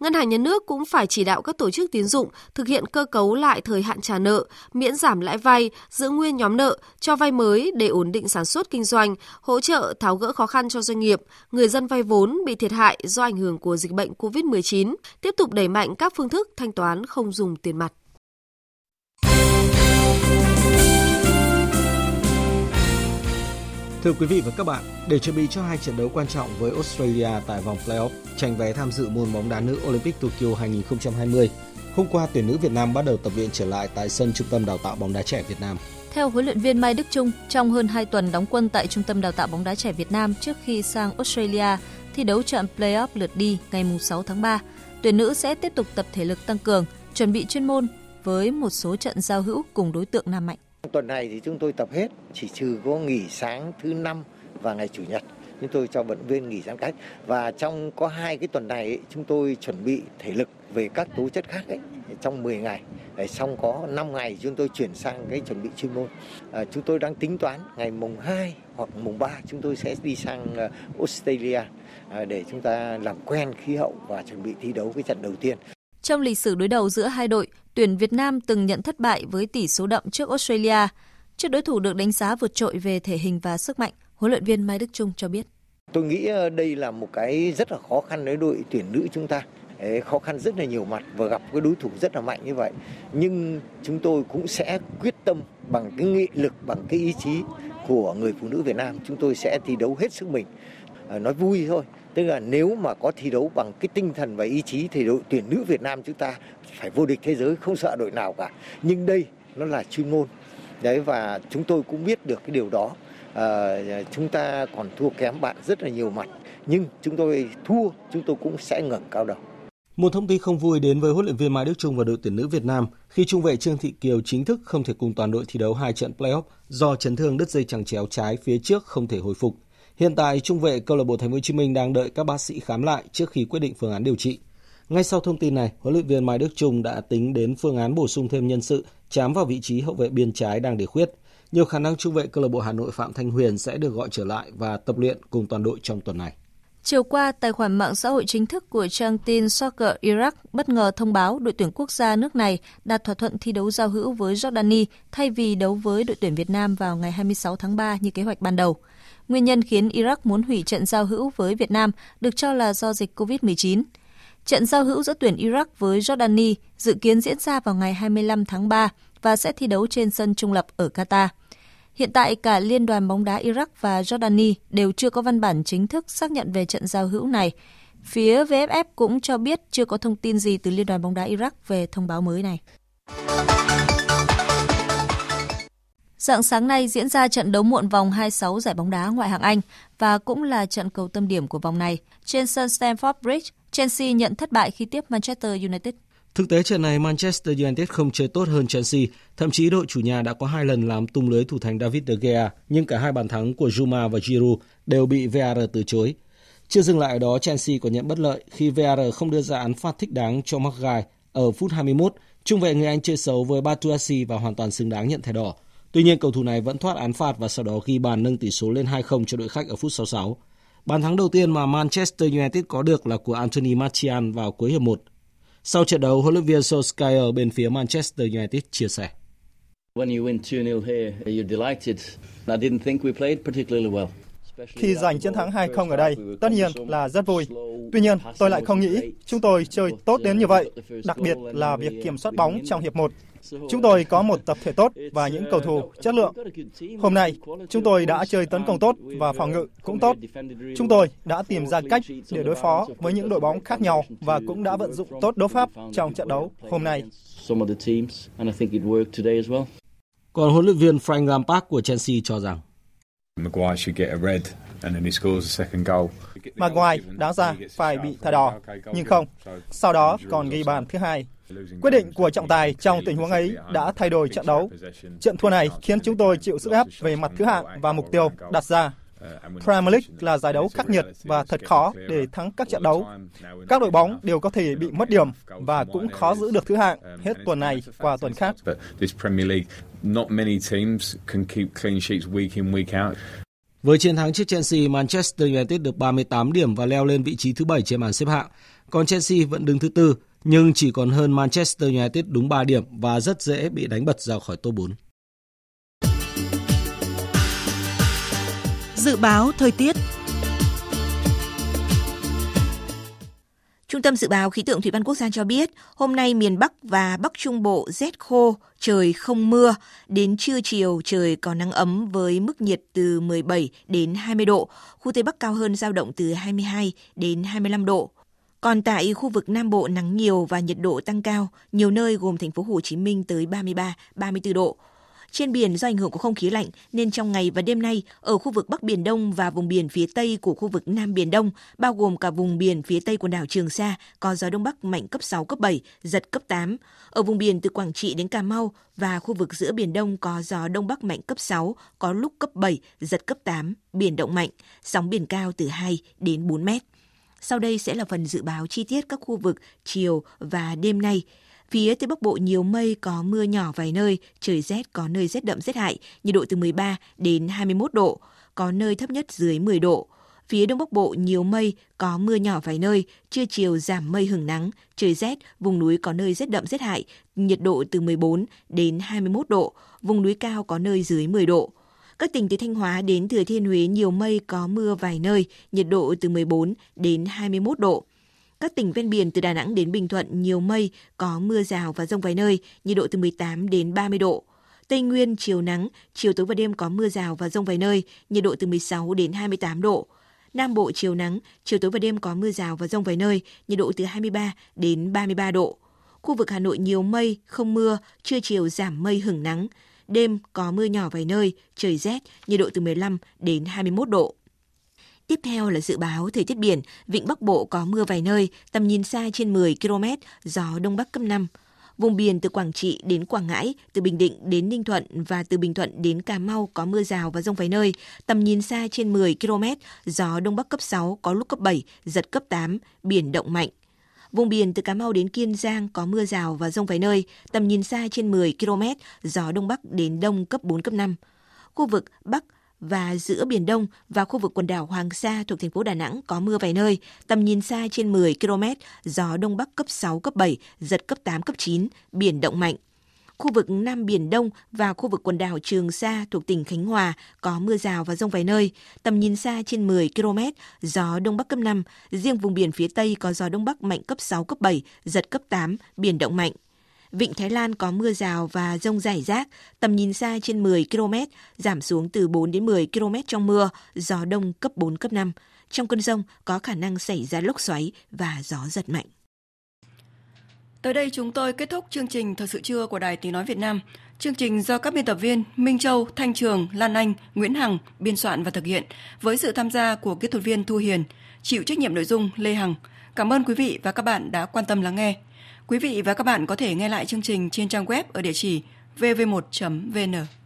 Ngân hàng nhà nước cũng phải chỉ đạo các tổ chức tín dụng thực hiện cơ cấu lại thời hạn trả nợ, miễn giảm lãi vay, giữ nguyên nhóm nợ, cho vay mới để ổn định sản xuất kinh doanh, hỗ trợ tháo gỡ khó khăn cho doanh nghiệp, người dân vay vốn bị thiệt hại do ảnh hưởng của dịch bệnh COVID-19, tiếp tục đẩy mạnh các phương thức thanh toán không dùng tiền mặt. Thưa quý vị và các bạn, để chuẩn bị cho hai trận đấu quan trọng với Australia tại vòng playoff tranh vé tham dự môn bóng đá nữ Olympic Tokyo 2020, hôm qua tuyển nữ Việt Nam bắt đầu tập luyện trở lại tại sân Trung tâm Đào tạo bóng đá trẻ Việt Nam. Theo huấn luyện viên Mai Đức Trung, trong hơn 2 tuần đóng quân tại Trung tâm Đào tạo bóng đá trẻ Việt Nam trước khi sang Australia thi đấu trận playoff lượt đi ngày 6 tháng 3, tuyển nữ sẽ tiếp tục tập thể lực tăng cường, chuẩn bị chuyên môn với một số trận giao hữu cùng đối tượng nam mạnh. Tuần này thì chúng tôi tập hết, chỉ trừ có nghỉ sáng thứ năm và ngày chủ nhật. Chúng tôi cho vận viên nghỉ giãn cách và trong có hai cái tuần này ấy, chúng tôi chuẩn bị thể lực về các tố chất khác ấy, trong 10 ngày để xong có 5 ngày chúng tôi chuyển sang cái chuẩn bị chuyên môn. À, chúng tôi đang tính toán ngày mùng 2 hoặc mùng 3 chúng tôi sẽ đi sang à, Australia à, để chúng ta làm quen khí hậu và chuẩn bị thi đấu cái trận đầu tiên. Trong lịch sử đối đầu giữa hai đội, tuyển Việt Nam từng nhận thất bại với tỷ số đậm trước Australia. Trước đối thủ được đánh giá vượt trội về thể hình và sức mạnh, huấn luyện viên Mai Đức Trung cho biết. Tôi nghĩ ờ, đây là một cái rất là khó khăn với đội tuyển nữ chúng ta. Đấy, khó khăn rất là nhiều mặt và gặp cái đối thủ rất là mạnh như vậy nhưng chúng tôi cũng sẽ quyết tâm bằng cái nghị lực bằng cái ý chí của người phụ nữ Việt Nam chúng tôi sẽ thi đấu hết sức mình Ờ, nói vui thôi. Tức là nếu mà có thi đấu bằng cái tinh thần và ý chí thì đội tuyển nữ Việt Nam chúng ta phải vô địch thế giới không sợ đội nào cả. Nhưng đây nó là chuyên môn. Đấy và chúng tôi cũng biết được cái điều đó. À, chúng ta còn thua kém bạn rất là nhiều mặt. Nhưng chúng tôi thua chúng tôi cũng sẽ ngẩng cao đầu. Một thông tin không vui đến với huấn luyện viên Mai Đức Trung và đội tuyển nữ Việt Nam. Khi trung vệ Trương Thị Kiều chính thức không thể cùng toàn đội thi đấu hai trận playoff do chấn thương đứt dây chằng chéo trái phía trước không thể hồi phục. Hiện tại trung vệ câu lạc bộ Thành phố Hồ Chí Minh đang đợi các bác sĩ khám lại trước khi quyết định phương án điều trị. Ngay sau thông tin này, huấn luyện viên Mai Đức Trung đã tính đến phương án bổ sung thêm nhân sự chám vào vị trí hậu vệ biên trái đang để khuyết. Nhiều khả năng trung vệ câu lạc bộ Hà Nội Phạm Thanh Huyền sẽ được gọi trở lại và tập luyện cùng toàn đội trong tuần này. Chiều qua, tài khoản mạng xã hội chính thức của trang tin Soccer Iraq bất ngờ thông báo đội tuyển quốc gia nước này đạt thỏa thuận thi đấu giao hữu với Jordani thay vì đấu với đội tuyển Việt Nam vào ngày 26 tháng 3 như kế hoạch ban đầu. Nguyên nhân khiến Iraq muốn hủy trận giao hữu với Việt Nam được cho là do dịch COVID-19. Trận giao hữu giữa tuyển Iraq với Jordani dự kiến diễn ra vào ngày 25 tháng 3 và sẽ thi đấu trên sân trung lập ở Qatar. Hiện tại, cả Liên đoàn bóng đá Iraq và Jordani đều chưa có văn bản chính thức xác nhận về trận giao hữu này. Phía VFF cũng cho biết chưa có thông tin gì từ Liên đoàn bóng đá Iraq về thông báo mới này. Dạng sáng nay diễn ra trận đấu muộn vòng 26 giải bóng đá ngoại hạng Anh và cũng là trận cầu tâm điểm của vòng này. Trên sân Stamford Bridge, Chelsea nhận thất bại khi tiếp Manchester United. Thực tế trận này Manchester United không chơi tốt hơn Chelsea, thậm chí đội chủ nhà đã có hai lần làm tung lưới thủ thành David De Gea, nhưng cả hai bàn thắng của Juma và Giroud đều bị VAR từ chối. Chưa dừng lại ở đó, Chelsea còn nhận bất lợi khi VAR không đưa ra án phạt thích đáng cho Maguire ở phút 21. Trung vệ người Anh chơi xấu với Batuasi và hoàn toàn xứng đáng nhận thẻ đỏ. Tuy nhiên cầu thủ này vẫn thoát án phạt và sau đó ghi bàn nâng tỷ số lên 2-0 cho đội khách ở phút 66. Bàn thắng đầu tiên mà Manchester United có được là của Anthony Martial vào cuối hiệp 1. Sau trận đấu, huấn luyện viên Solskjaer bên phía Manchester United chia sẻ. Khi giành chiến thắng 2-0 ở đây, tất nhiên là rất vui. Tuy nhiên, tôi lại không nghĩ chúng tôi chơi tốt đến như vậy, đặc biệt là việc kiểm soát bóng trong hiệp 1. Chúng tôi có một tập thể tốt và những cầu thủ chất lượng. Hôm nay, chúng tôi đã chơi tấn công tốt và phòng ngự cũng tốt. Chúng tôi đã tìm ra cách để đối phó với những đội bóng khác nhau và cũng đã vận dụng tốt đấu pháp trong trận đấu hôm nay. Còn huấn luyện viên Frank Lampard của Chelsea cho rằng Maguire should get a red and then he scores a second goal. Maguire đáng ra phải bị thẻ đỏ, nhưng không. Sau đó còn ghi bàn thứ hai. Quyết định của trọng tài trong tình huống ấy đã thay đổi trận đấu. Trận thua này khiến chúng tôi chịu sức ép về mặt thứ hạng và mục tiêu đặt ra. Premier League là giải đấu khắc nghiệt và thật khó để thắng các trận đấu. Các đội bóng đều có thể bị mất điểm và cũng khó giữ được thứ hạng hết tuần này qua tuần khác. Với chiến thắng trước Chelsea, Manchester United được 38 điểm và leo lên vị trí thứ 7 trên bảng xếp hạng. Còn Chelsea vẫn đứng thứ tư, nhưng chỉ còn hơn Manchester United đúng 3 điểm và rất dễ bị đánh bật ra khỏi top 4. Dự báo thời tiết Trung tâm Dự báo Khí tượng Thủy văn Quốc gia cho biết, hôm nay miền Bắc và Bắc Trung Bộ rét khô, trời không mưa, đến trưa chiều trời có nắng ấm với mức nhiệt từ 17 đến 20 độ, khu Tây Bắc cao hơn dao động từ 22 đến 25 độ. Còn tại khu vực Nam Bộ nắng nhiều và nhiệt độ tăng cao, nhiều nơi gồm thành phố Hồ Chí Minh tới 33, 34 độ. Trên biển do ảnh hưởng của không khí lạnh nên trong ngày và đêm nay ở khu vực Bắc Biển Đông và vùng biển phía Tây của khu vực Nam Biển Đông, bao gồm cả vùng biển phía Tây quần đảo Trường Sa, có gió Đông Bắc mạnh cấp 6, cấp 7, giật cấp 8. Ở vùng biển từ Quảng Trị đến Cà Mau và khu vực giữa Biển Đông có gió Đông Bắc mạnh cấp 6, có lúc cấp 7, giật cấp 8, biển động mạnh, sóng biển cao từ 2 đến 4 mét. Sau đây sẽ là phần dự báo chi tiết các khu vực chiều và đêm nay. Phía Tây Bắc Bộ nhiều mây có mưa nhỏ vài nơi, trời rét có nơi rét đậm rét hại, nhiệt độ từ 13 đến 21 độ, có nơi thấp nhất dưới 10 độ. Phía Đông Bắc Bộ nhiều mây, có mưa nhỏ vài nơi, trưa chiều giảm mây hưởng nắng, trời rét, vùng núi có nơi rét đậm rét hại, nhiệt độ từ 14 đến 21 độ, vùng núi cao có nơi dưới 10 độ. Các tỉnh từ Thanh Hóa đến Thừa Thiên Huế nhiều mây có mưa vài nơi, nhiệt độ từ 14 đến 21 độ. Các tỉnh ven biển từ Đà Nẵng đến Bình Thuận nhiều mây, có mưa rào và rông vài nơi, nhiệt độ từ 18 đến 30 độ. Tây Nguyên chiều nắng, chiều tối và đêm có mưa rào và rông vài nơi, nhiệt độ từ 16 đến 28 độ. Nam Bộ chiều nắng, chiều tối và đêm có mưa rào và rông vài nơi, nhiệt độ từ 23 đến 33 độ. Khu vực Hà Nội nhiều mây, không mưa, trưa chiều giảm mây hửng nắng. Đêm có mưa nhỏ vài nơi, trời rét, nhiệt độ từ 15 đến 21 độ. Tiếp theo là dự báo thời tiết biển, vịnh Bắc Bộ có mưa vài nơi, tầm nhìn xa trên 10 km, gió Đông Bắc cấp 5. Vùng biển từ Quảng Trị đến Quảng Ngãi, từ Bình Định đến Ninh Thuận và từ Bình Thuận đến Cà Mau có mưa rào và rông vài nơi, tầm nhìn xa trên 10 km, gió Đông Bắc cấp 6, có lúc cấp 7, giật cấp 8, biển động mạnh. Vùng biển từ Cà Mau đến Kiên Giang có mưa rào và rông vài nơi, tầm nhìn xa trên 10 km, gió Đông Bắc đến Đông cấp 4, cấp 5. Khu vực Bắc và giữa Biển Đông và khu vực quần đảo Hoàng Sa thuộc thành phố Đà Nẵng có mưa vài nơi, tầm nhìn xa trên 10 km, gió Đông Bắc cấp 6, cấp 7, giật cấp 8, cấp 9, biển động mạnh. Khu vực Nam Biển Đông và khu vực quần đảo Trường Sa thuộc tỉnh Khánh Hòa có mưa rào và rông vài nơi, tầm nhìn xa trên 10 km, gió Đông Bắc cấp 5, riêng vùng biển phía Tây có gió Đông Bắc mạnh cấp 6, cấp 7, giật cấp 8, biển động mạnh. Vịnh Thái Lan có mưa rào và rông rải rác, tầm nhìn xa trên 10 km, giảm xuống từ 4 đến 10 km trong mưa, gió đông cấp 4, cấp 5. Trong cơn rông có khả năng xảy ra lốc xoáy và gió giật mạnh. Tới đây chúng tôi kết thúc chương trình Thời sự trưa của Đài Tiếng Nói Việt Nam. Chương trình do các biên tập viên Minh Châu, Thanh Trường, Lan Anh, Nguyễn Hằng biên soạn và thực hiện với sự tham gia của kỹ thuật viên Thu Hiền, chịu trách nhiệm nội dung Lê Hằng. Cảm ơn quý vị và các bạn đã quan tâm lắng nghe. Quý vị và các bạn có thể nghe lại chương trình trên trang web ở địa chỉ vv1.vn.